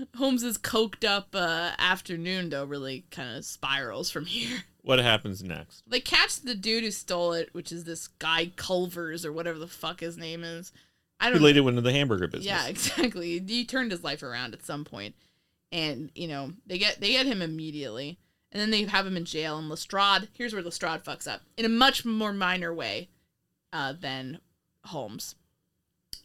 [laughs] Holmes's coked up uh, afternoon, though, really kind of spirals from here. [laughs] What happens next? They catch the dude who stole it, which is this guy Culvers or whatever the fuck his name is. I don't went into the hamburger business. Yeah, [laughs] exactly. He turned his life around at some point, and you know they get they get him immediately, and then they have him in jail. And Lestrade, here's where Lestrade fucks up in a much more minor way uh, than Holmes.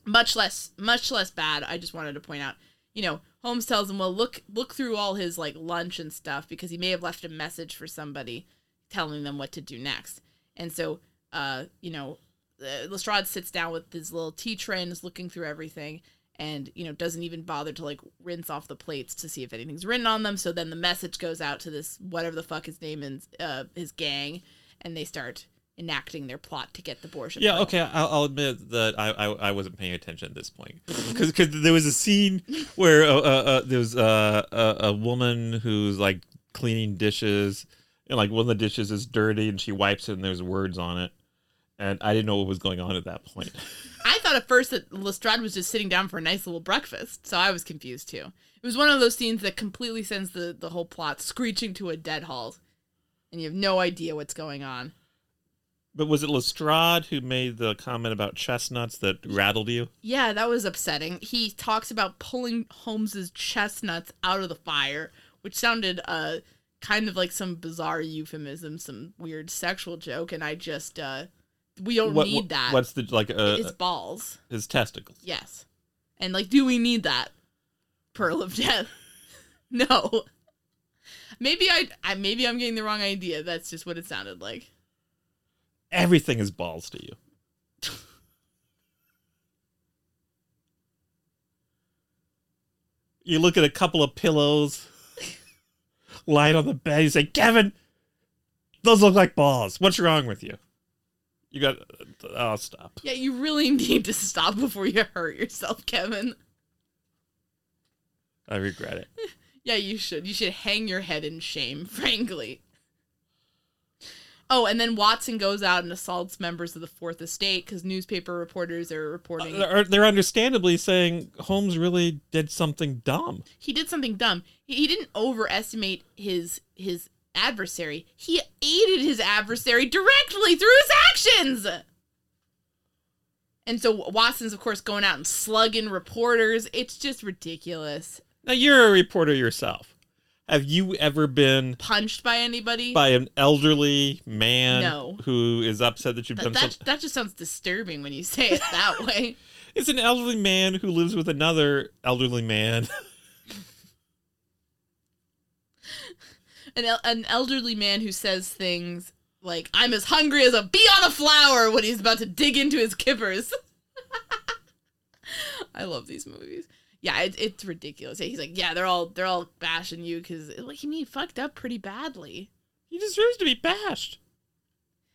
Much less, much less bad. I just wanted to point out. You know, Holmes tells him, "Well, look look through all his like lunch and stuff because he may have left a message for somebody telling them what to do next." And so, uh, you know, uh, Lestrade sits down with his little tea tray and is looking through everything and you know doesn't even bother to like rinse off the plates to see if anything's written on them so then the message goes out to this whatever the fuck his name is uh his gang and they start enacting their plot to get the Borgia Yeah, pearl. okay. I'll, I'll admit that I, I I wasn't paying attention at this point [laughs] because there was a scene where uh, uh, uh, there was uh, a a woman who's like cleaning dishes and like one of the dishes is dirty and she wipes it and there's words on it and I didn't know what was going on at that point. [laughs] I thought at first that Lestrade was just sitting down for a nice little breakfast, so I was confused too. It was one of those scenes that completely sends the, the whole plot screeching to a dead halt, and you have no idea what's going on. But was it Lestrade who made the comment about chestnuts that rattled you? Yeah, that was upsetting. He talks about pulling Holmes's chestnuts out of the fire, which sounded uh kind of like some bizarre euphemism, some weird sexual joke, and I just uh we don't What- need that. What's the like uh, His balls. his testicles? Yes. And like, do we need that? Pearl of Death. [laughs] no. Maybe I, I maybe I'm getting the wrong idea. That's just what it sounded like. Everything is balls to you. you look at a couple of pillows lying on the bed. You say, Kevin, those look like balls. What's wrong with you? You got. Oh, stop. Yeah, you really need to stop before you hurt yourself, Kevin. I regret it. [laughs] Yeah, you should. You should hang your head in shame, frankly. Oh, and then Watson goes out and assaults members of the Fourth Estate because newspaper reporters are reporting uh, They're, they're understandably saying Holmes really did something dumb. he did something dumb. He, he didn't overestimate his his adversary. He aided his adversary directly through his actions. And so Watson's, of course, going out and slugging reporters. It's just ridiculous. Now, you're a reporter yourself. Have you ever been Punched by anybody? by an elderly man No. who is upset that you've done that, something? that just sounds disturbing when you say it that [laughs] way. It's an elderly man who lives with another elderly man. [laughs] An, el- an elderly man who says things like, I'm as hungry as a bee on a flower when he's about to dig into his kippers. [laughs] I love these movies. Yeah, it, it's ridiculous. He's like, yeah, they're all they're all bashing you because like he fucked up pretty badly. he deserves to be bashed.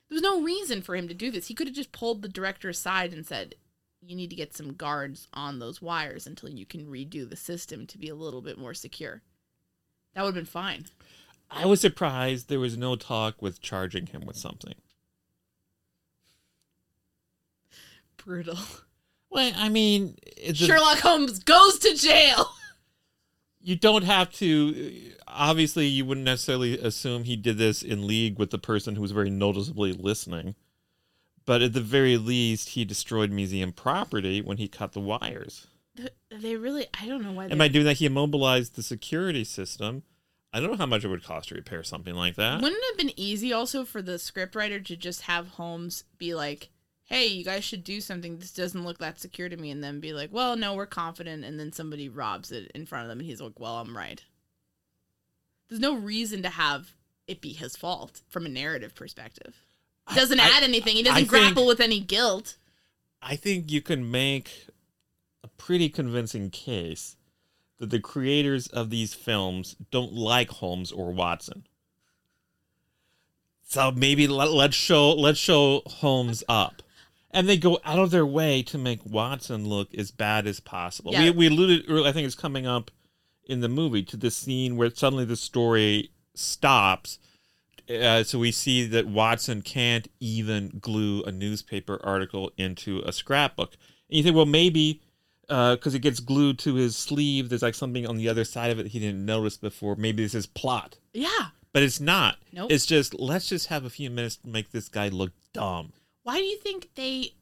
There was no reason for him to do this. He could have just pulled the director aside and said, "You need to get some guards on those wires until you can redo the system to be a little bit more secure." That would have been fine. I was surprised there was no talk with charging him with something. Brutal. [laughs] Well, I mean, it's a- Sherlock Holmes goes to jail. [laughs] you don't have to. Obviously, you wouldn't necessarily assume he did this in league with the person who was very noticeably listening. But at the very least, he destroyed museum property when he cut the wires. They really, I don't know why. And by doing that, he immobilized the security system. I don't know how much it would cost to repair something like that. Wouldn't it have been easy also for the scriptwriter to just have Holmes be like, "Hey, you guys should do something. This doesn't look that secure to me," and then be like, "Well, no, we're confident," and then somebody robs it in front of them, and he's like, "Well, I'm right." There's no reason to have it be his fault from a narrative perspective. It doesn't I- add anything. He doesn't grapple with any guilt. I think you can make a pretty convincing case that the creators of these films don't like Holmes or Watson. So maybe let, let's show let's show Holmes up. And they go out of their way to make Watson look as bad as possible. Yeah. We, we alluded, earlier, I think it's coming up in the movie, to the scene where suddenly the story stops. Uh, so we see that Watson can't even glue a newspaper article into a scrapbook. And you think, well, maybe because it gets glued to his sleeve, there's like something on the other side of it he didn't notice before. Maybe this is plot, Yeah. but it's not. Nope. It's just let's just have a few minutes to make this guy look dumb. Why do you think they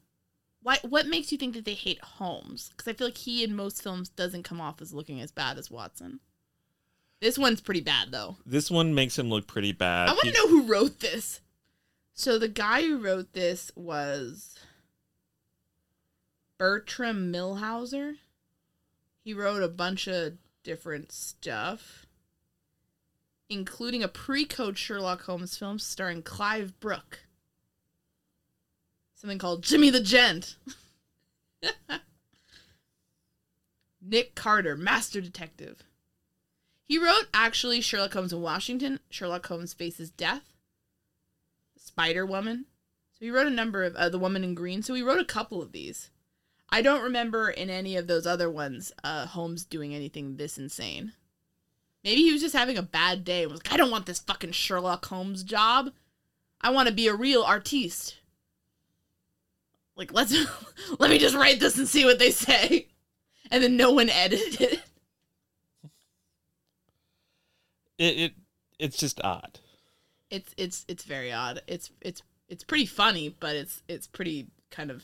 why what makes you think that they hate Holmes? Because I feel like he in most films doesn't come off as looking as bad as Watson. This one's pretty bad though. This one makes him look pretty bad. I want to know who wrote this. So the guy who wrote this was Bertram Millhauser. He wrote a bunch of different stuff, including a pre-code Sherlock Holmes film starring Clive Brook. Something called Jimmy the Gent. [laughs] Nick Carter, Master Detective. He wrote actually Sherlock Holmes in Washington, Sherlock Holmes Faces Death, Spider Woman. So he wrote a number of uh, The Woman in Green. So he wrote a couple of these. I don't remember in any of those other ones uh, Holmes doing anything this insane. Maybe he was just having a bad day and was like, I don't want this fucking Sherlock Holmes job. I want to be a real artiste. Like, let's [laughs] let me just write this and see what they say. And then no one edited it. it, it it's just odd. it's it's it's very odd. It's it's it's pretty funny, but it's it's pretty kind of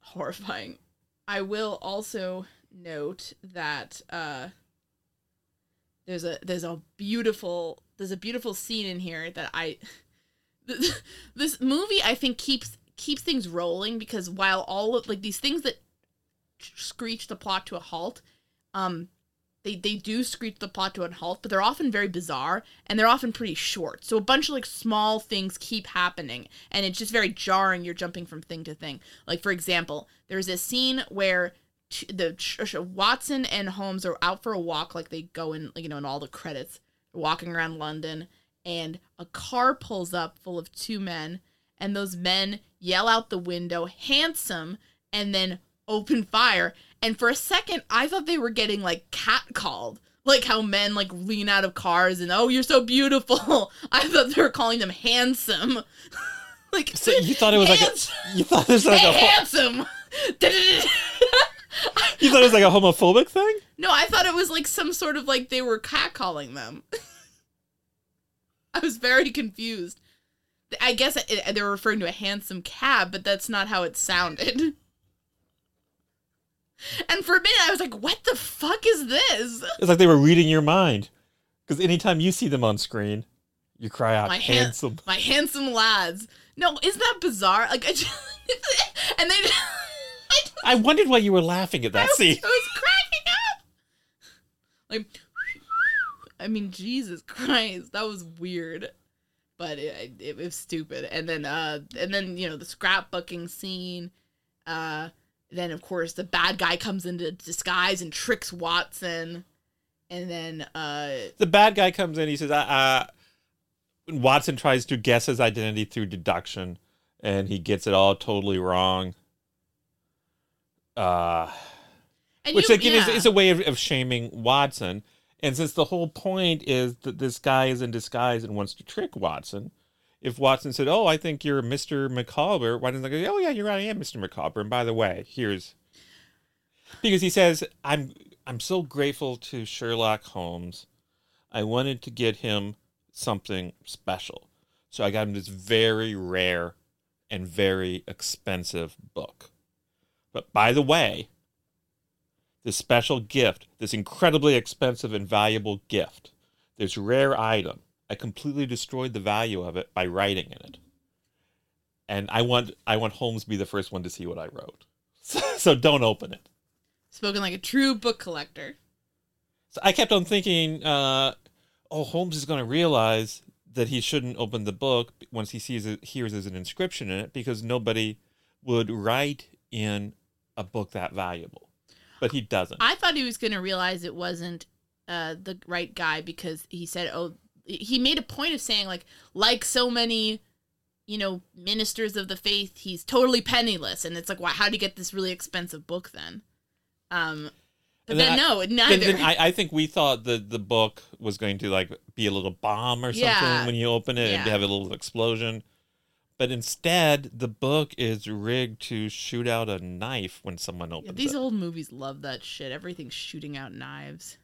horrifying. I will also note that uh there's a there's a beautiful there's a beautiful scene in here that I [laughs] this movie I think keeps keeps things rolling because while all of like these things that screech the plot to a halt um they they do screech the plot to a halt, but they're often very bizarre and they're often pretty short. So a bunch of like small things keep happening, and it's just very jarring. You're jumping from thing to thing. Like for example, there's a scene where t- the ch- Watson and Holmes are out for a walk, like they go in, you know, in all the credits, walking around London, and a car pulls up full of two men, and those men yell out the window, handsome, and then open fire. And for a second, I thought they were getting like catcalled. Like how men like lean out of cars and oh you're so beautiful. [laughs] I thought they were calling them handsome. [laughs] like So you thought it was like a, [laughs] you thought it was like hey, a handsome. you thought it was like a homophobic thing. no, I thought it was like some sort of like they were catcalling them. I was very confused. I guess it, they were referring to a handsome cab, but that's not how it sounded. And for a minute, I was like, "What the fuck is this?" It's like they were reading your mind. Because anytime you see them on screen, you cry out my han- handsome. my handsome lads. No, isn't that bizarre? Like, [laughs] I just, and they, I, [laughs] just, I wondered why you were laughing at I that was, scene. I was cracking up. Like, I mean, Jesus Christ, that was weird, but it, it was stupid. And then, uh, and then you know the scrapbooking scene. Uh, then of course the bad guy comes into disguise and tricks Watson, and then uh, The bad guy comes in. He says, uh, uh, Watson tries to guess his identity through deduction, and he gets it all totally wrong. Uh, and which you- again yeah. is, is a way of, of shaming Watson. And since the whole point is that this guy is in disguise and wants to trick Watson, if Watson said, "Oh, I think you're Mr. McCalber," Watson's like, "Oh yeah, you're right. I am Mr. McCalber." And by the way, here's because he says, "I'm I'm so grateful to Sherlock Holmes. I wanted to get him something special, so I got him this very rare and very expensive book. But by the way." This special gift, this incredibly expensive and valuable gift, this rare item. I completely destroyed the value of it by writing in it. And I want I want Holmes to be the first one to see what I wrote. [laughs] So, don't open it. spoken like a true book collector. So I kept on thinking, uh, oh, Holmes is going to realize that he shouldn't open the book once he sees it, hears there's an inscription in it because nobody would write in a book that valuable. But he doesn't. I thought he was going to realize it wasn't uh, the right guy because he said, "Oh, he made a point of saying like like so many, you know, ministers of the faith, he's totally penniless." And it's like, why? How did he get this really expensive book then? Um, but then, then I- no, neither. then I, I think we thought the the book was going to like be a little bomb or something Yeah. when you open it and have a little explosion. But instead, the book is rigged to shoot out a knife when someone opens Yeah, these it. old movies love that shit. Everything's shooting out knives.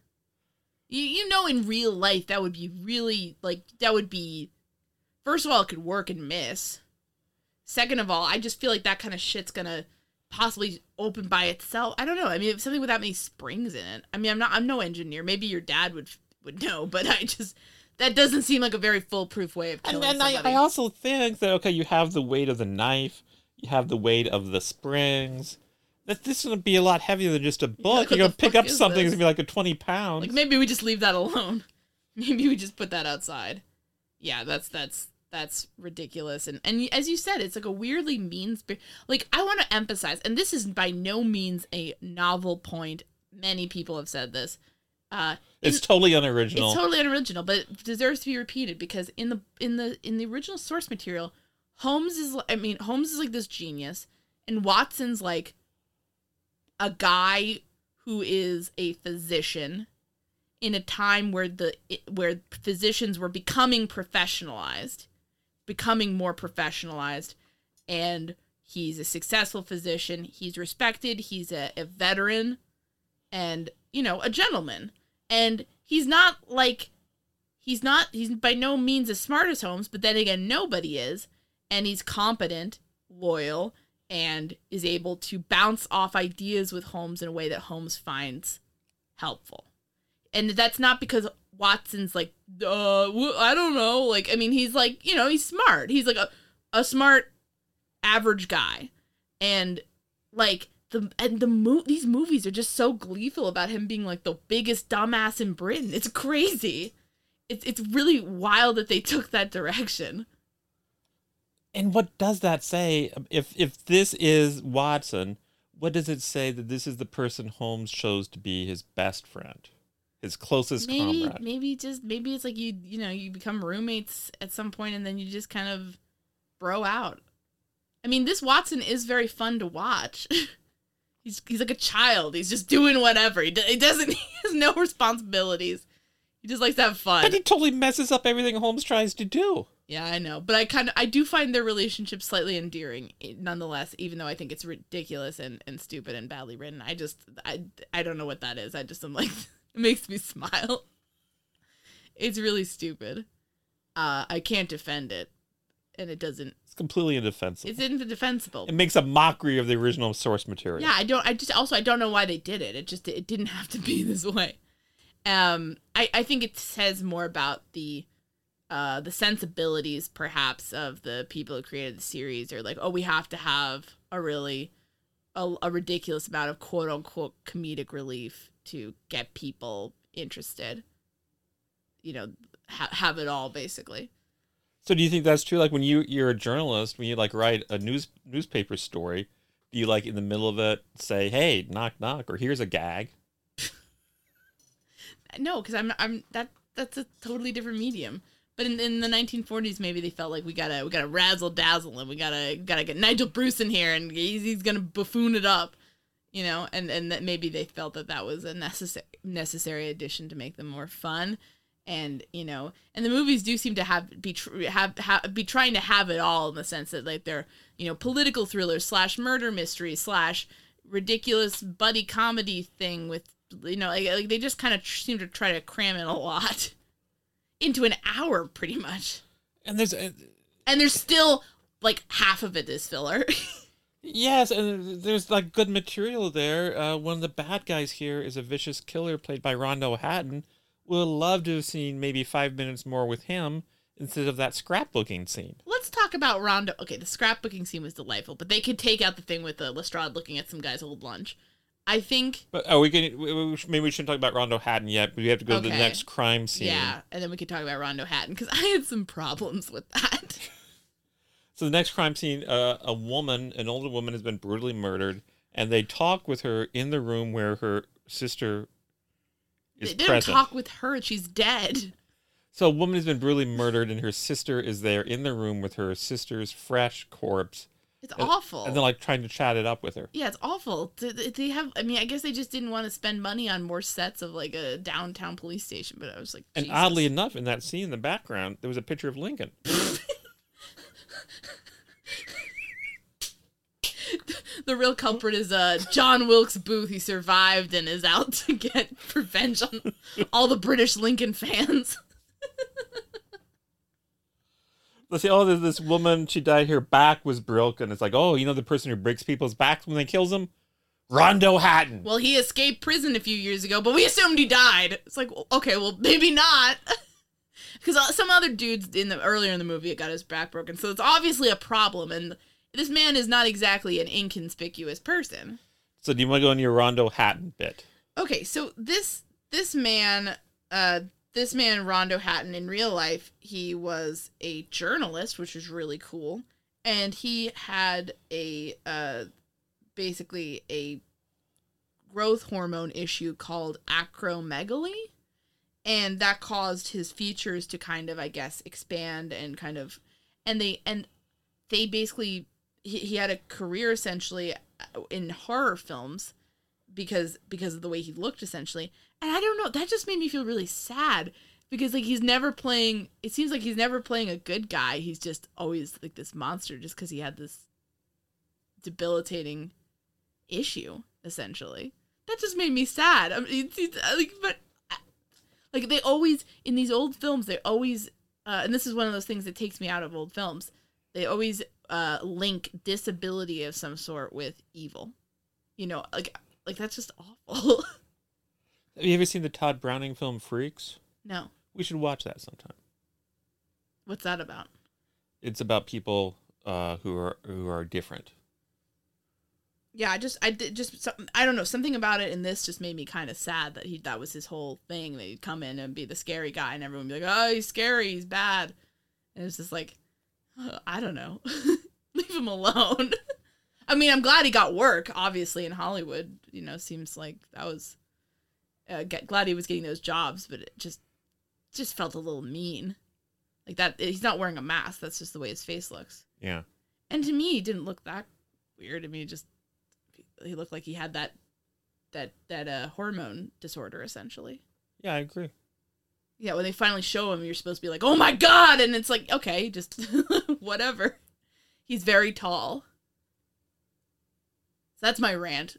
You you know in real life that would be really like that would be first of all it could work and miss. Second of all, I just feel like that kind of shit's gonna possibly open by itself. I don't know. I mean, something with that many springs in it. I mean, I'm not. I'm no engineer. Maybe your dad would would know, [laughs] but I just that doesn't seem like a very foolproof way of killing and then I, somebody. I also think that okay, you have the weight of the knife, you have the weight of the springs. That this is gonna be a lot heavier than just a book. what You're gonna pick up something this? that's gonna be like a twenty pounds. like maybe we just leave that alone. [laughs] Maybe we just put that outside. Yeah, that's that's that's ridiculous. And and as you said, it's like a weirdly mean spirit. Like I want to emphasize, and this is by no means a novel point. Many people have said this. Uh, it's totally unoriginal. It's totally unoriginal, but it deserves to be repeated because in the in the in the original source material, Holmes is I mean Holmes is like this genius, and Watson's like a guy who is a physician in a time where the where physicians were becoming professionalized, becoming more professionalized, and he's a successful physician. He's respected. He's a, a veteran, and you know a gentleman. And he's not like he's not he's by no means as smart as Holmes, but then again nobody is, and he's competent, loyal, and is able to bounce off ideas with Holmes in a way that Holmes finds helpful and that's not because Watson's like, uh, I don't know. Like, I mean, he's like, you know, he's smart. He's like a, a smart, average guy, and like the and the mo- these movies are just so gleeful about him being like the biggest dumbass in Britain. It's crazy. It's it's really wild that they [laughs] took that direction. And what does that say? If if this is Watson, what does it say that this is the person Holmes chose to be his best friend, his closest maybe comrade? maybe just maybe it's like you you know you become roommates at some point and then you just kind of bro out. I mean, this Watson is very fun to watch. [laughs] he's he's like a child. He's just doing whatever. He, do, he doesn't. [laughs] He has no responsibilities. He just likes to have fun. But he totally messes up everything Holmes tries to do. Yeah, I know, but I kind of I do find their relationship slightly endearing, eh, nonetheless. Even though I think it's ridiculous and, and stupid and badly written, I just I I don't know what that is. I just am like [laughs] it makes me smile. It's really stupid. Uh, I can't defend it, and it doesn't. Completely indefensible. It's indefensible. It makes a mockery of the original source material. Yeah, I don't. I just also I don't know why they did it. It just it didn't have to be [laughs] this way. Um, I I think it says more about the uh the sensibilities perhaps of the people who created the series or like oh we have to have a really a, a ridiculous amount of quote unquote comedic relief to get people interested you know ha- have it all basically So do you think that's true? Like when you you're a journalist, when you like write a news newspaper story, do you like in the middle of it say, "Hey, knock knock," or "Here's a gag"? no because i'm i'm that that's a totally different medium but in, in the 1940s maybe they felt like we gotta we gotta razzle dazzle and we gotta gotta get nigel bruce in here and he's, he's gonna buffoon it up you know and and that maybe they felt that that was a necessary necessary addition to make them more fun and you know and the movies do seem to have be tr- have, have be trying to have it all in the sense that like they're you know political thrillers slash murder mystery slash ridiculous buddy comedy thing with you know like, like they just kind of tr- seem to try to cram in a lot [laughs] into an hour pretty much And there's uh, and there's still like half of it is filler [laughs] yes, and there's like good material there. Uh, one of the bad guys here is a vicious killer played by Rondo Hatton. Would love to have seen maybe five minutes more with him instead of that scrapbooking scene. let's talk about rondo okay the scrapbooking scene was delightful but they could take out the thing with uh, lestrade looking at some guy's old lunch i think But are we going? Maybe we shouldn't talk about Rondo Hatton yet. But we have to go to the next crime scene. yeah and then we could talk about rondo hatton because [laughs] i had some problems with that [laughs] So the next crime scene, uh, a woman, an older woman, has been brutally murdered, and they talk with her in the room where her sister is they didn't present. talk with her she's dead So a woman has been brutally murdered, and her sister is there in the room with her sister's fresh corpse. it's And- awful And they're like trying to chat it up with her. yeah it's awful Th- th- they have i mean i guess they just didn't want to spend money on more sets of like a downtown police station but i was like And oddly enough, in that scene in the background, there was a picture of Lincoln. [laughs] [laughs] the real culprit is uh John Wilkes Booth. He survived and is out to get revenge on all the British Lincoln fans. Let's say, oh, there's this woman. She died. Her back was broken. It's like, oh, you know, the person who breaks people's backs when they kills them, Rondo Hatton. Well, he escaped prison a few years ago, but we assumed he died. It's like, okay, well, maybe not. [laughs] Because some other dudes in the earlier in the movie it got his back broken, so it's obviously a problem. And this man is not exactly an inconspicuous person. So, do you want to go into your Rondo Hatton bit? Okay, so this this man, uh, this man Rondo Hatton in real life, he was a journalist, which was really cool, and he had a uh, basically a growth hormone issue called acromegaly and that caused his features to kind of i guess expand and kind of and they and they basically he, he had a career essentially uh, in horror films because because of the way he looked essentially. And i don't know that just made me feel really sad because like he's never playing it seems like he's never playing a good guy. He's just always like this monster just because he had this debilitating issue essentially. That just made me sad. I mean, it's, it's, like but like they always in these old films they always uh, and this is one of those things that takes me out of old films they always uh, link disability of some sort with evil you know like like that's just awful [laughs] Have you ever seen the Tod Browning film Freaks? no We should watch that sometime. what's that about It's about people uh, who are who are different. yeah i just i did just some- i don't know something about it in this just made me kind of sad that he that was his whole thing that he'd come in and be the scary guy and everyone would be like oh he's scary he's bad and it's just like uh, [sighs] i don't know [laughs] leave him alone [laughs] i mean i'm glad he got work obviously in hollywood you know seems like that was uh, get, glad he was getting those jobs but it just just felt a little mean like that he's not wearing a mask that's just the way his face looks Yeah. and to me, he didn't look that weird. I mean, he just he looked like he had that that that uh hormone disorder essentially. Yeah, I agree. Yeah, when they finally show him, you're supposed to be like, "Oh my god!" And it's like, okay, just [laughs] whatever. He's very tall. So that's my rant.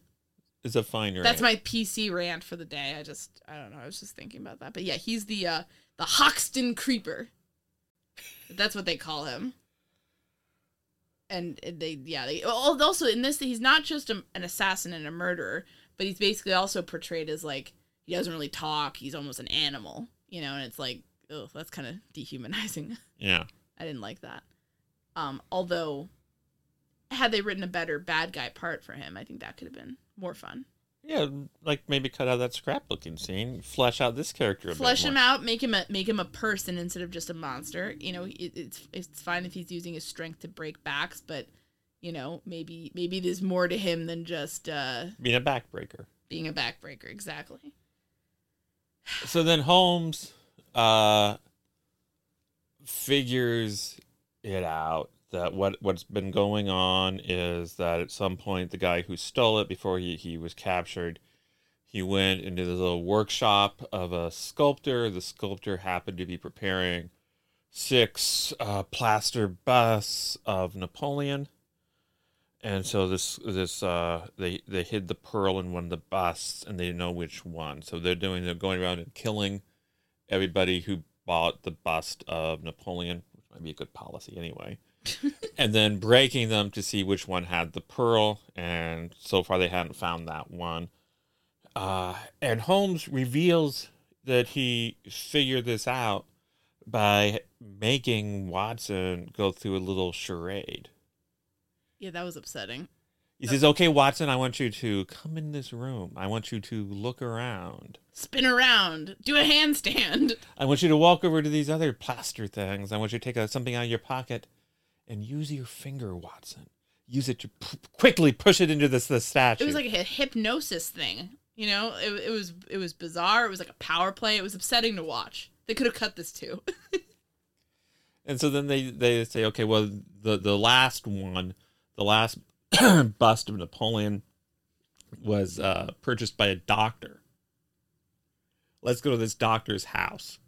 It's a fine rant. That's my PC rant for the day. I just I don't know. I was just thinking about that. But yeah, he's the uh the Hoxton Creeper. That's what they call him. And they yeah, they also in this he's not just a, an assassin and a murderer, but he's basically also portrayed as like he doesn't really talk, he's almost an animal, you know, and it's like, oh, that's kind of [laughs] dehumanizing. Yeah. I didn't like that. Um, although, had they written a better bad guy part for him, I think that could have been more fun. Yeah, like maybe cut out that scrapbooking scene, flesh out this character a Flesh bit him out, make him a make him a person instead of just a monster. You know, it, it's it's fine if he's using his strength to break backs, but you know, maybe maybe there's more to him than just uh, Being a backbreaker. being a backbreaker. Exactly. So then Holmes uh figures it out that what what's been going on is that at some point the guy who stole it before he, he was captured he went into the little workshop of a sculptor. The sculptor happened to be preparing six uh, plaster busts of napoleon and so this this uh they they hid the pearl in one of the busts and they know which one. So they're doing they're going around and killing everybody who bought the bust of napoleon which might be a good policy anyway. [laughs] And then breaking them to see which one had the pearl. And so far they hadn't found that one. Uh and holmes reveals that he figured this out by making watson go through a little charade Yeah, that was upsetting. he says, "Okay, Watson, I want you to come in this room. I want you to look around. Spin around, do a handstand. [laughs] I want you to walk over to these other plaster things. I want you to take a, something out of your pocket and use your finger, Watson. Use it to p- quickly push it into this the statue. It was like a hypnosis thing. You know, it, it was it was bizarre. It was like a power play. It was upsetting to watch. They could have cut this too. [laughs] and so then they they say, okay, well, the the last one, the last [clears throat] bust of Napoleon was uh, purchased by a doctor. Let's go to this doctor's house.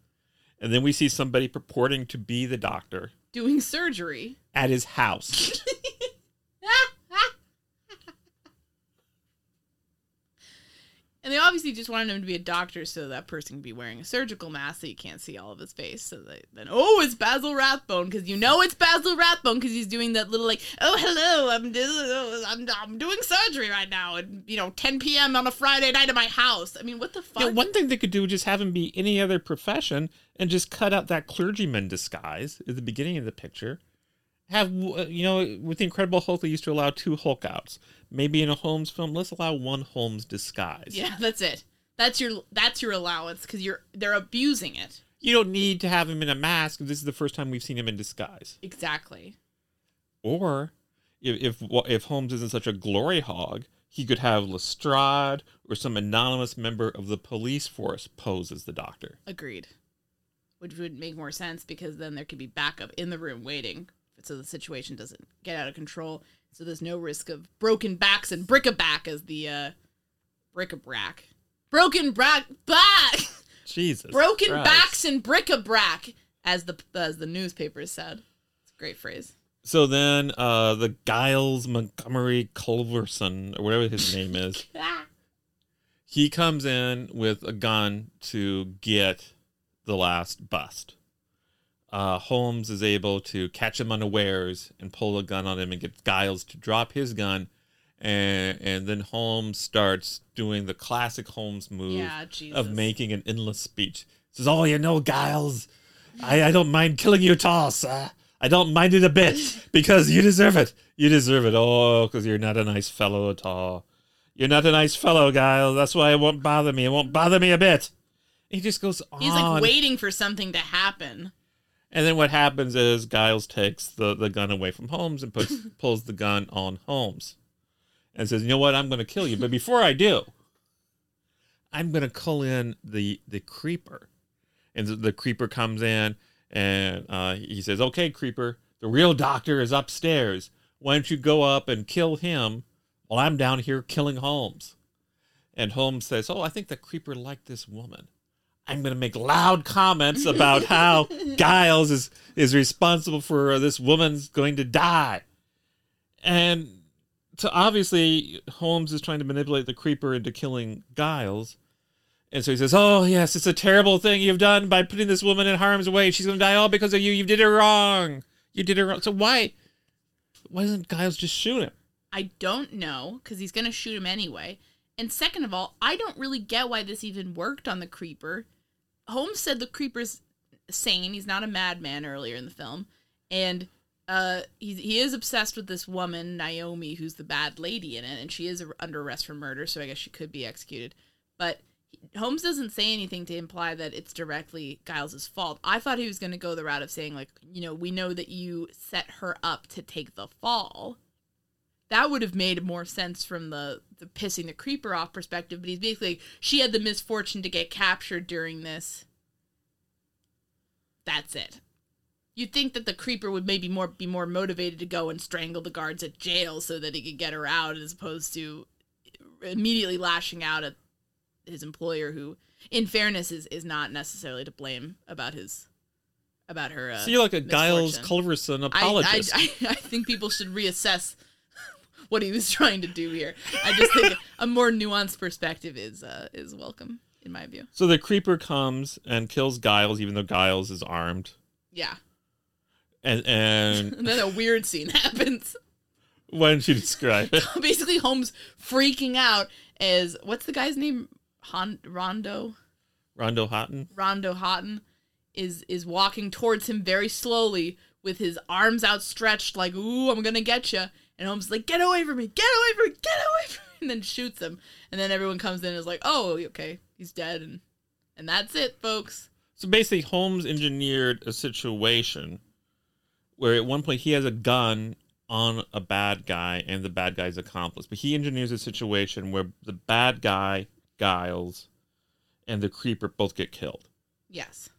And then we see somebody purporting to be the doctor Doing surgery. at his house. [laughs] And they obviously just wanted him to be a doctor so that person can be wearing a surgical mask so you can't see all of his face. So they, then, oh, it's Basil Rathbone because you know it's Basil Rathbone because he's doing that little like, oh, hello, I'm, I'm I'm doing surgery right now at you know 10 p.m. on a Friday night at my house. I mean, what the fuck? Yeah, one thing they could do is just have him be any other profession and just cut out that clergyman disguise at the beginning of the picture. Have uh, you know with the Incredible Hulk they used to allow two Hulk outs. Maybe in a Holmes film, let's allow one Holmes disguise. Yeah, that's it. That's your that's your allowance because you're they're abusing it. You don't need to have him in a mask. This is the first time we've seen him in disguise. Exactly. Or if if if Holmes isn't such a glory hog, he could have Lestrade or some anonymous member of the police force pose as the doctor. Agreed. Which would make more sense because then there could be backup in the room waiting so the situation doesn't get out of control. So there's no risk of broken backs and bric-a-brac as the uh bric-a-brac. Broken brack back. Jesus. Broken Christ. backs and bric-a-brac as the as the newspaper said. It's a great phrase. So then uh the Giles Montgomery Culverson or whatever his [laughs] name is. he comes in with a gun to get the last bust. Uh, Holmes is able to catch him unawares and pull a gun on him and get Giles to drop his gun. And, and then Holmes starts doing the classic Holmes move Yeah, of making an endless speech. Says, Oh, you know, Giles, I, I don't mind killing you at all, sir. I don't mind it a bit [laughs] because you deserve it. You deserve it. Oh, because you're not a nice fellow at all. You're not a nice fellow, Giles. That's why it won't bother me. It won't bother me a bit. He just goes on. He's like waiting for something to happen. And then what happens is Giles takes the, the gun away from Holmes and puts [laughs] pulls the gun on Holmes and says, You know what, I'm gonna kill you. But before I do, I'm gonna call in the the creeper. And the, the creeper comes in and uh, he says, Okay, creeper, the real doctor is upstairs. Why don't you go up and kill him while I'm down here killing Holmes? And Holmes says, Oh, I think the creeper liked this woman. I'm going to make loud comments about how [laughs] Giles is is responsible for this woman's going to die. And so obviously Holmes is trying to manipulate the creeper into killing Giles. And so he says, "Oh, yes, it's a terrible thing you've done by putting this woman in harm's way. She's going to die all because of you. You did it wrong. You did it wrong." So why why doesn't Giles just shoot him? I don't know because he's gonna shoot him anyway. And second of all, I don't really get why this even worked on the creeper. Holmes said the creeper's sane; he's not a madman earlier in the film, and uh, he he is obsessed with this woman Naomi, who's the bad lady in it, and she is under arrest for murder, so I guess she could be executed. But Holmes doesn't say anything to imply that it's directly Giles's fault. I thought he was going to go the route of saying like, you know, we know that you set her up to take the fall. That would have made more sense from the the pissing the creeper off perspective, but he's basically she had the misfortune to get captured during this. That's it. You'd think that the creeper would maybe more be more motivated to go and strangle the guards at jail so that he could get her out as opposed to immediately lashing out at his employer who in fairness is, is not necessarily to blame about his about her uh, So you're like a Giles misfortune. Culverson I, apologist. I, [laughs] I, I think people should reassess what he was [laughs] trying to do here. I just think a more nuanced perspective is uh, is welcome in my view. so the creeper comes and kills Giles, even though Giles is armed. Yeah. And and And [laughs] then a weird scene [laughs] happens. why don't you describe it? Basically Holmes freaking out as what's the guy's name? Hon- Rondo? Rondo Hatton. Rondo Hatton is is walking towards him very slowly with his arms outstretched like, "Ooh, I'm going to get you." And Holmes is like, "Get away from me. Get away from me. Get away from me." [laughs] And then shoots him. And then everyone comes in and is like, "Oh, okay. He's dead." And and that's it, folks. So basically, Holmes engineered a situation where at one point he has a gun on a bad guy and the bad guy's accomplice. But he engineers a situation where the bad guy, Giles, and the creeper both get killed. Yes.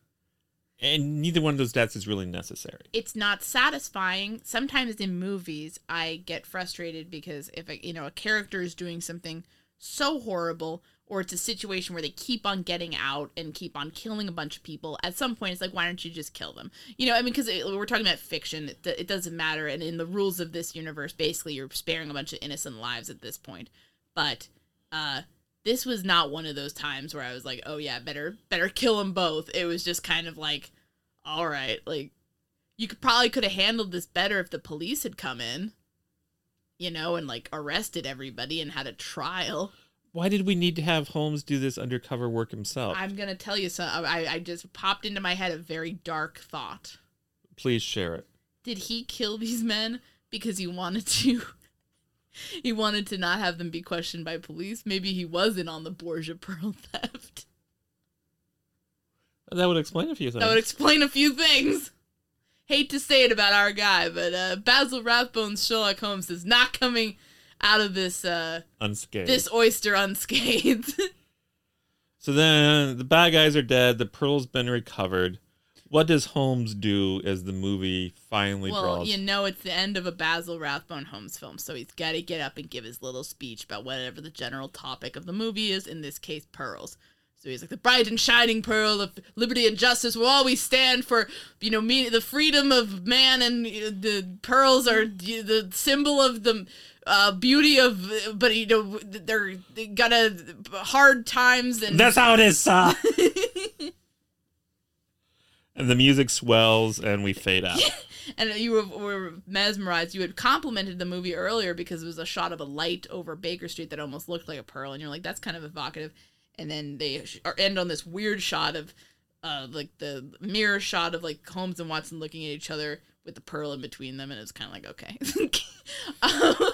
And neither one of those deaths is really necessary. It's not satisfying. Sometimes in movies, I get frustrated because if a, you know a character is doing something so horrible, or it's a situation where they keep on getting out and keep on killing a bunch of people. At some point, it's like, why don't you just kill them? You know, I mean, because we're talking about fiction, it, it doesn't matter. And in the rules of this universe, basically, you're sparing a bunch of innocent lives at this point. But uh, this was not one of those times where I was like, oh yeah, better better kill them both. It was just kind of like, all right, like you could probably could have handled this better if the police had come in, you know, and like arrested everybody and had a trial. Why did we need to have Holmes do this undercover work himself? I'm gonna tell you something. I I just popped into my head a very dark thought. Please share it. Did he kill these men because he wanted to? [laughs] [laughs] he wanted to not have them be questioned by police. Maybe he wasn't on the Borgia pearl [laughs] theft. That would explain a few things. That would explain a few things. Hate to say it about our guy, but uh, Basil Rathbone's Sherlock Holmes is not coming out of this uh, unscathed. This oyster unscathed. [laughs] so then the bad guys are dead. The pearl's been recovered. What does Holmes do as the movie finally well, draws? you know it's the end of a Basil Rathbone Holmes film, so he's got to get up and give his little speech about whatever the general topic of the movie is. In this case, pearls. So he's like the bright and shining pearl of liberty and justice will always stand for, you know, me the freedom of man, and the pearls are the symbol of the uh, beauty of. But you know, they're they got a hard times, and that's how it is, sir. [laughs] and the music swells, and we fade out. [laughs] and you were, were, mesmerized. You had complimented the movie earlier because it was a shot of a light over Baker Street that almost looked like a pearl, and you're like, that's kind of evocative. And then they end on this weird shot of uh like the mirror shot of like Holmes and Watson looking at each other with the pearl in between them and it's kind of like okay. [laughs]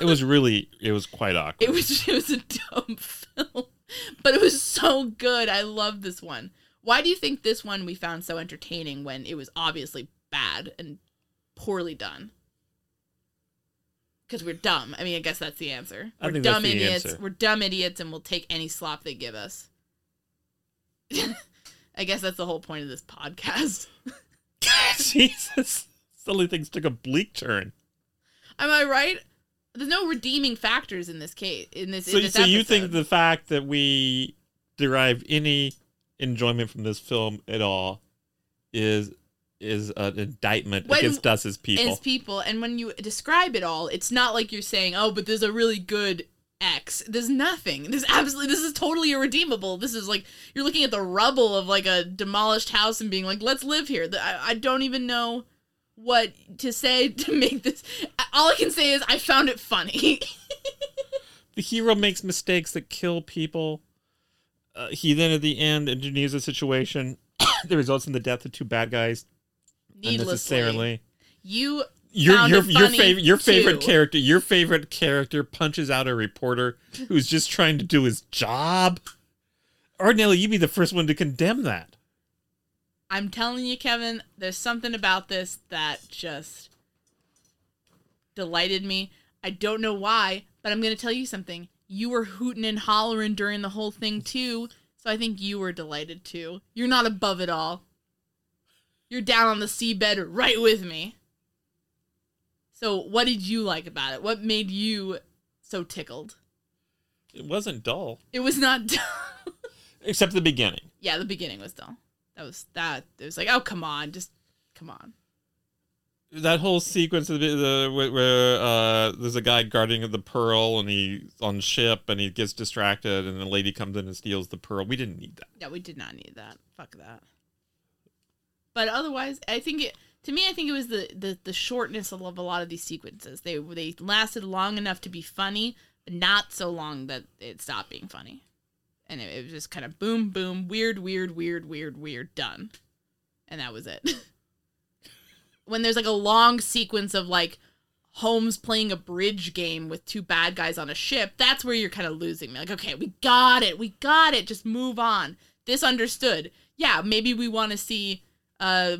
It was really it was quite awkward. It was [laughs] it was a dumb film but it was so good. I love this one why do you think this one we found so entertaining when it was obviously bad and poorly done because we're dumb. I mean, I guess that's the answer. We're dumb idiots. Answer. We're dumb idiots, and we'll take any slop they give us. [laughs] I guess that's the whole point of this podcast. [laughs] Jesus, suddenly things took a bleak turn. Am I right? There's no redeeming factors in this case. In this, so, in this so you think the fact that we derive any enjoyment from this film at all is is an indictment when, against us as people. As people, and when you describe it all, it's not like you're saying, "Oh, but there's a really good X." There's nothing. There's absolutely. This is totally irredeemable. This is like you're looking at the rubble of like a demolished house and being like, "Let's live here." I, I don't even know what to say [laughs] to make this. All I can say is I found it funny. [laughs] the hero makes mistakes that kill people. Uh, he then at the end engineers a situation [coughs] that results in the death of two bad guys needlessly. You your your your favorite your favorite character your favorite character punches out a reporter who's just trying to do his job. Ordinarily, you'd be the first one to condemn that. I'm telling you, Kevin, there's something about this that just delighted me. I don't know why, but I'm going to tell you something. You were hooting and hollering during the whole thing, too. So I think you were delighted, too. You're not above it all. You're down on the seabed right with me. So, what did you like about it? What made you so tickled? It wasn't dull. It was not [laughs] dull. Except the beginning. Yeah, the beginning was dull. That was that. It was like, oh come on, just come on. That whole sequence of the, the where uh, there's a guy guarding the pearl and he's on ship and he gets distracted and the lady comes in and steals the pearl. We didn't need that. Yeah, we did not need that. Fuck that. But otherwise, I think it to me, I think it was the, the the shortness of a lot of these sequences. They they lasted long enough to be funny, but not so long that it stopped being funny. And it, it was just kind of boom, boom, weird, weird, weird, weird, weird, done, and that was it. [laughs] when there's like a long sequence of like Holmes playing a bridge game with two bad guys on a ship, that's where you're kind of losing me. Like, okay, we got it, we got it, just move on. This understood. Yeah, maybe we want to see uh,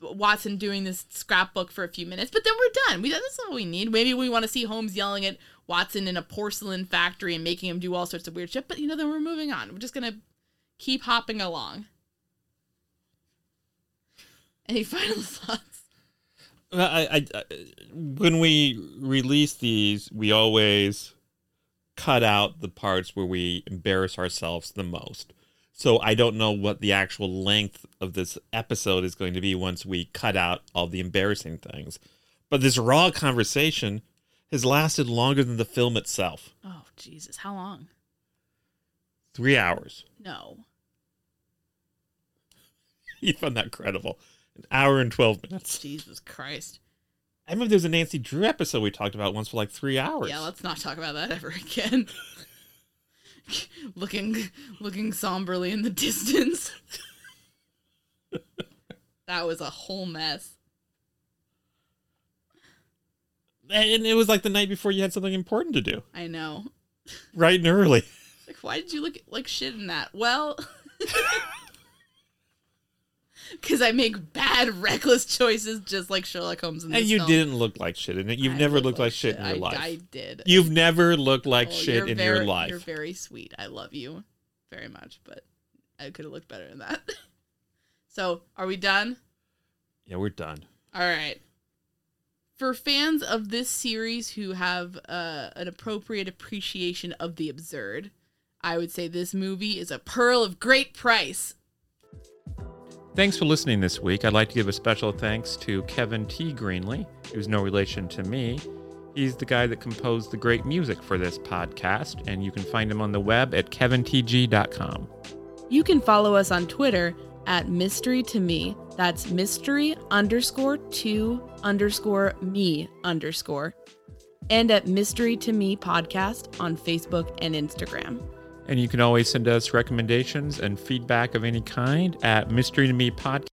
Watson doing this scrapbook for a few minutes, but then we're done. We that's all we need. Maybe we want to see Holmes yelling at Watson in a porcelain factory and making him do all sorts of weird shit. But you know, then we're moving on. We're just gonna keep hopping along. Any final [laughs] thoughts? I, I, I, when we release these, we always cut out the parts where we embarrass ourselves the most. So I don't know what the actual length of this episode is going to be once we cut out all the embarrassing things. But this raw conversation has lasted longer than the film itself. Oh Jesus, how long? Three hours. No. [laughs] You found that credible. An hour and 12 minutes. Jesus Christ. I remember there was a Nancy Drew episode we talked about once for like three hours. Yeah, let's not talk about that ever again. [laughs] looking looking somberly in the distance. [laughs] that was a whole mess. and it was like the night before you had something important to do. I know. Right and early. Like, why did you look like shit in that? Well, [laughs] because I make bad, reckless choices, just like Sherlock Holmes in this And you film. didn't look like shit in it. You've I never looked like shit in your I, life. I did. You've never looked like Oh, shit in very- your life. You're very sweet. I love you very much, but I could have looked better than that. [laughs] so, are we done? Yeah, we're done. All right. For fans of this series who have uh, an appropriate appreciation of the absurd, I would say this movie is a pearl of great price. Thanks for listening this week. I'd like to give a special thanks to Kevin T. Greenley, who's no relation to me. He's the guy that composed the great music for this podcast, and you can find him on the web at kevintg.com. You can follow us on Twitter at mystery to me. That's mystery underscore to underscore me underscore. And at mystery to me podcast on Facebook and Instagram. And you can always send us recommendations and feedback of any kind at mystery to me podcast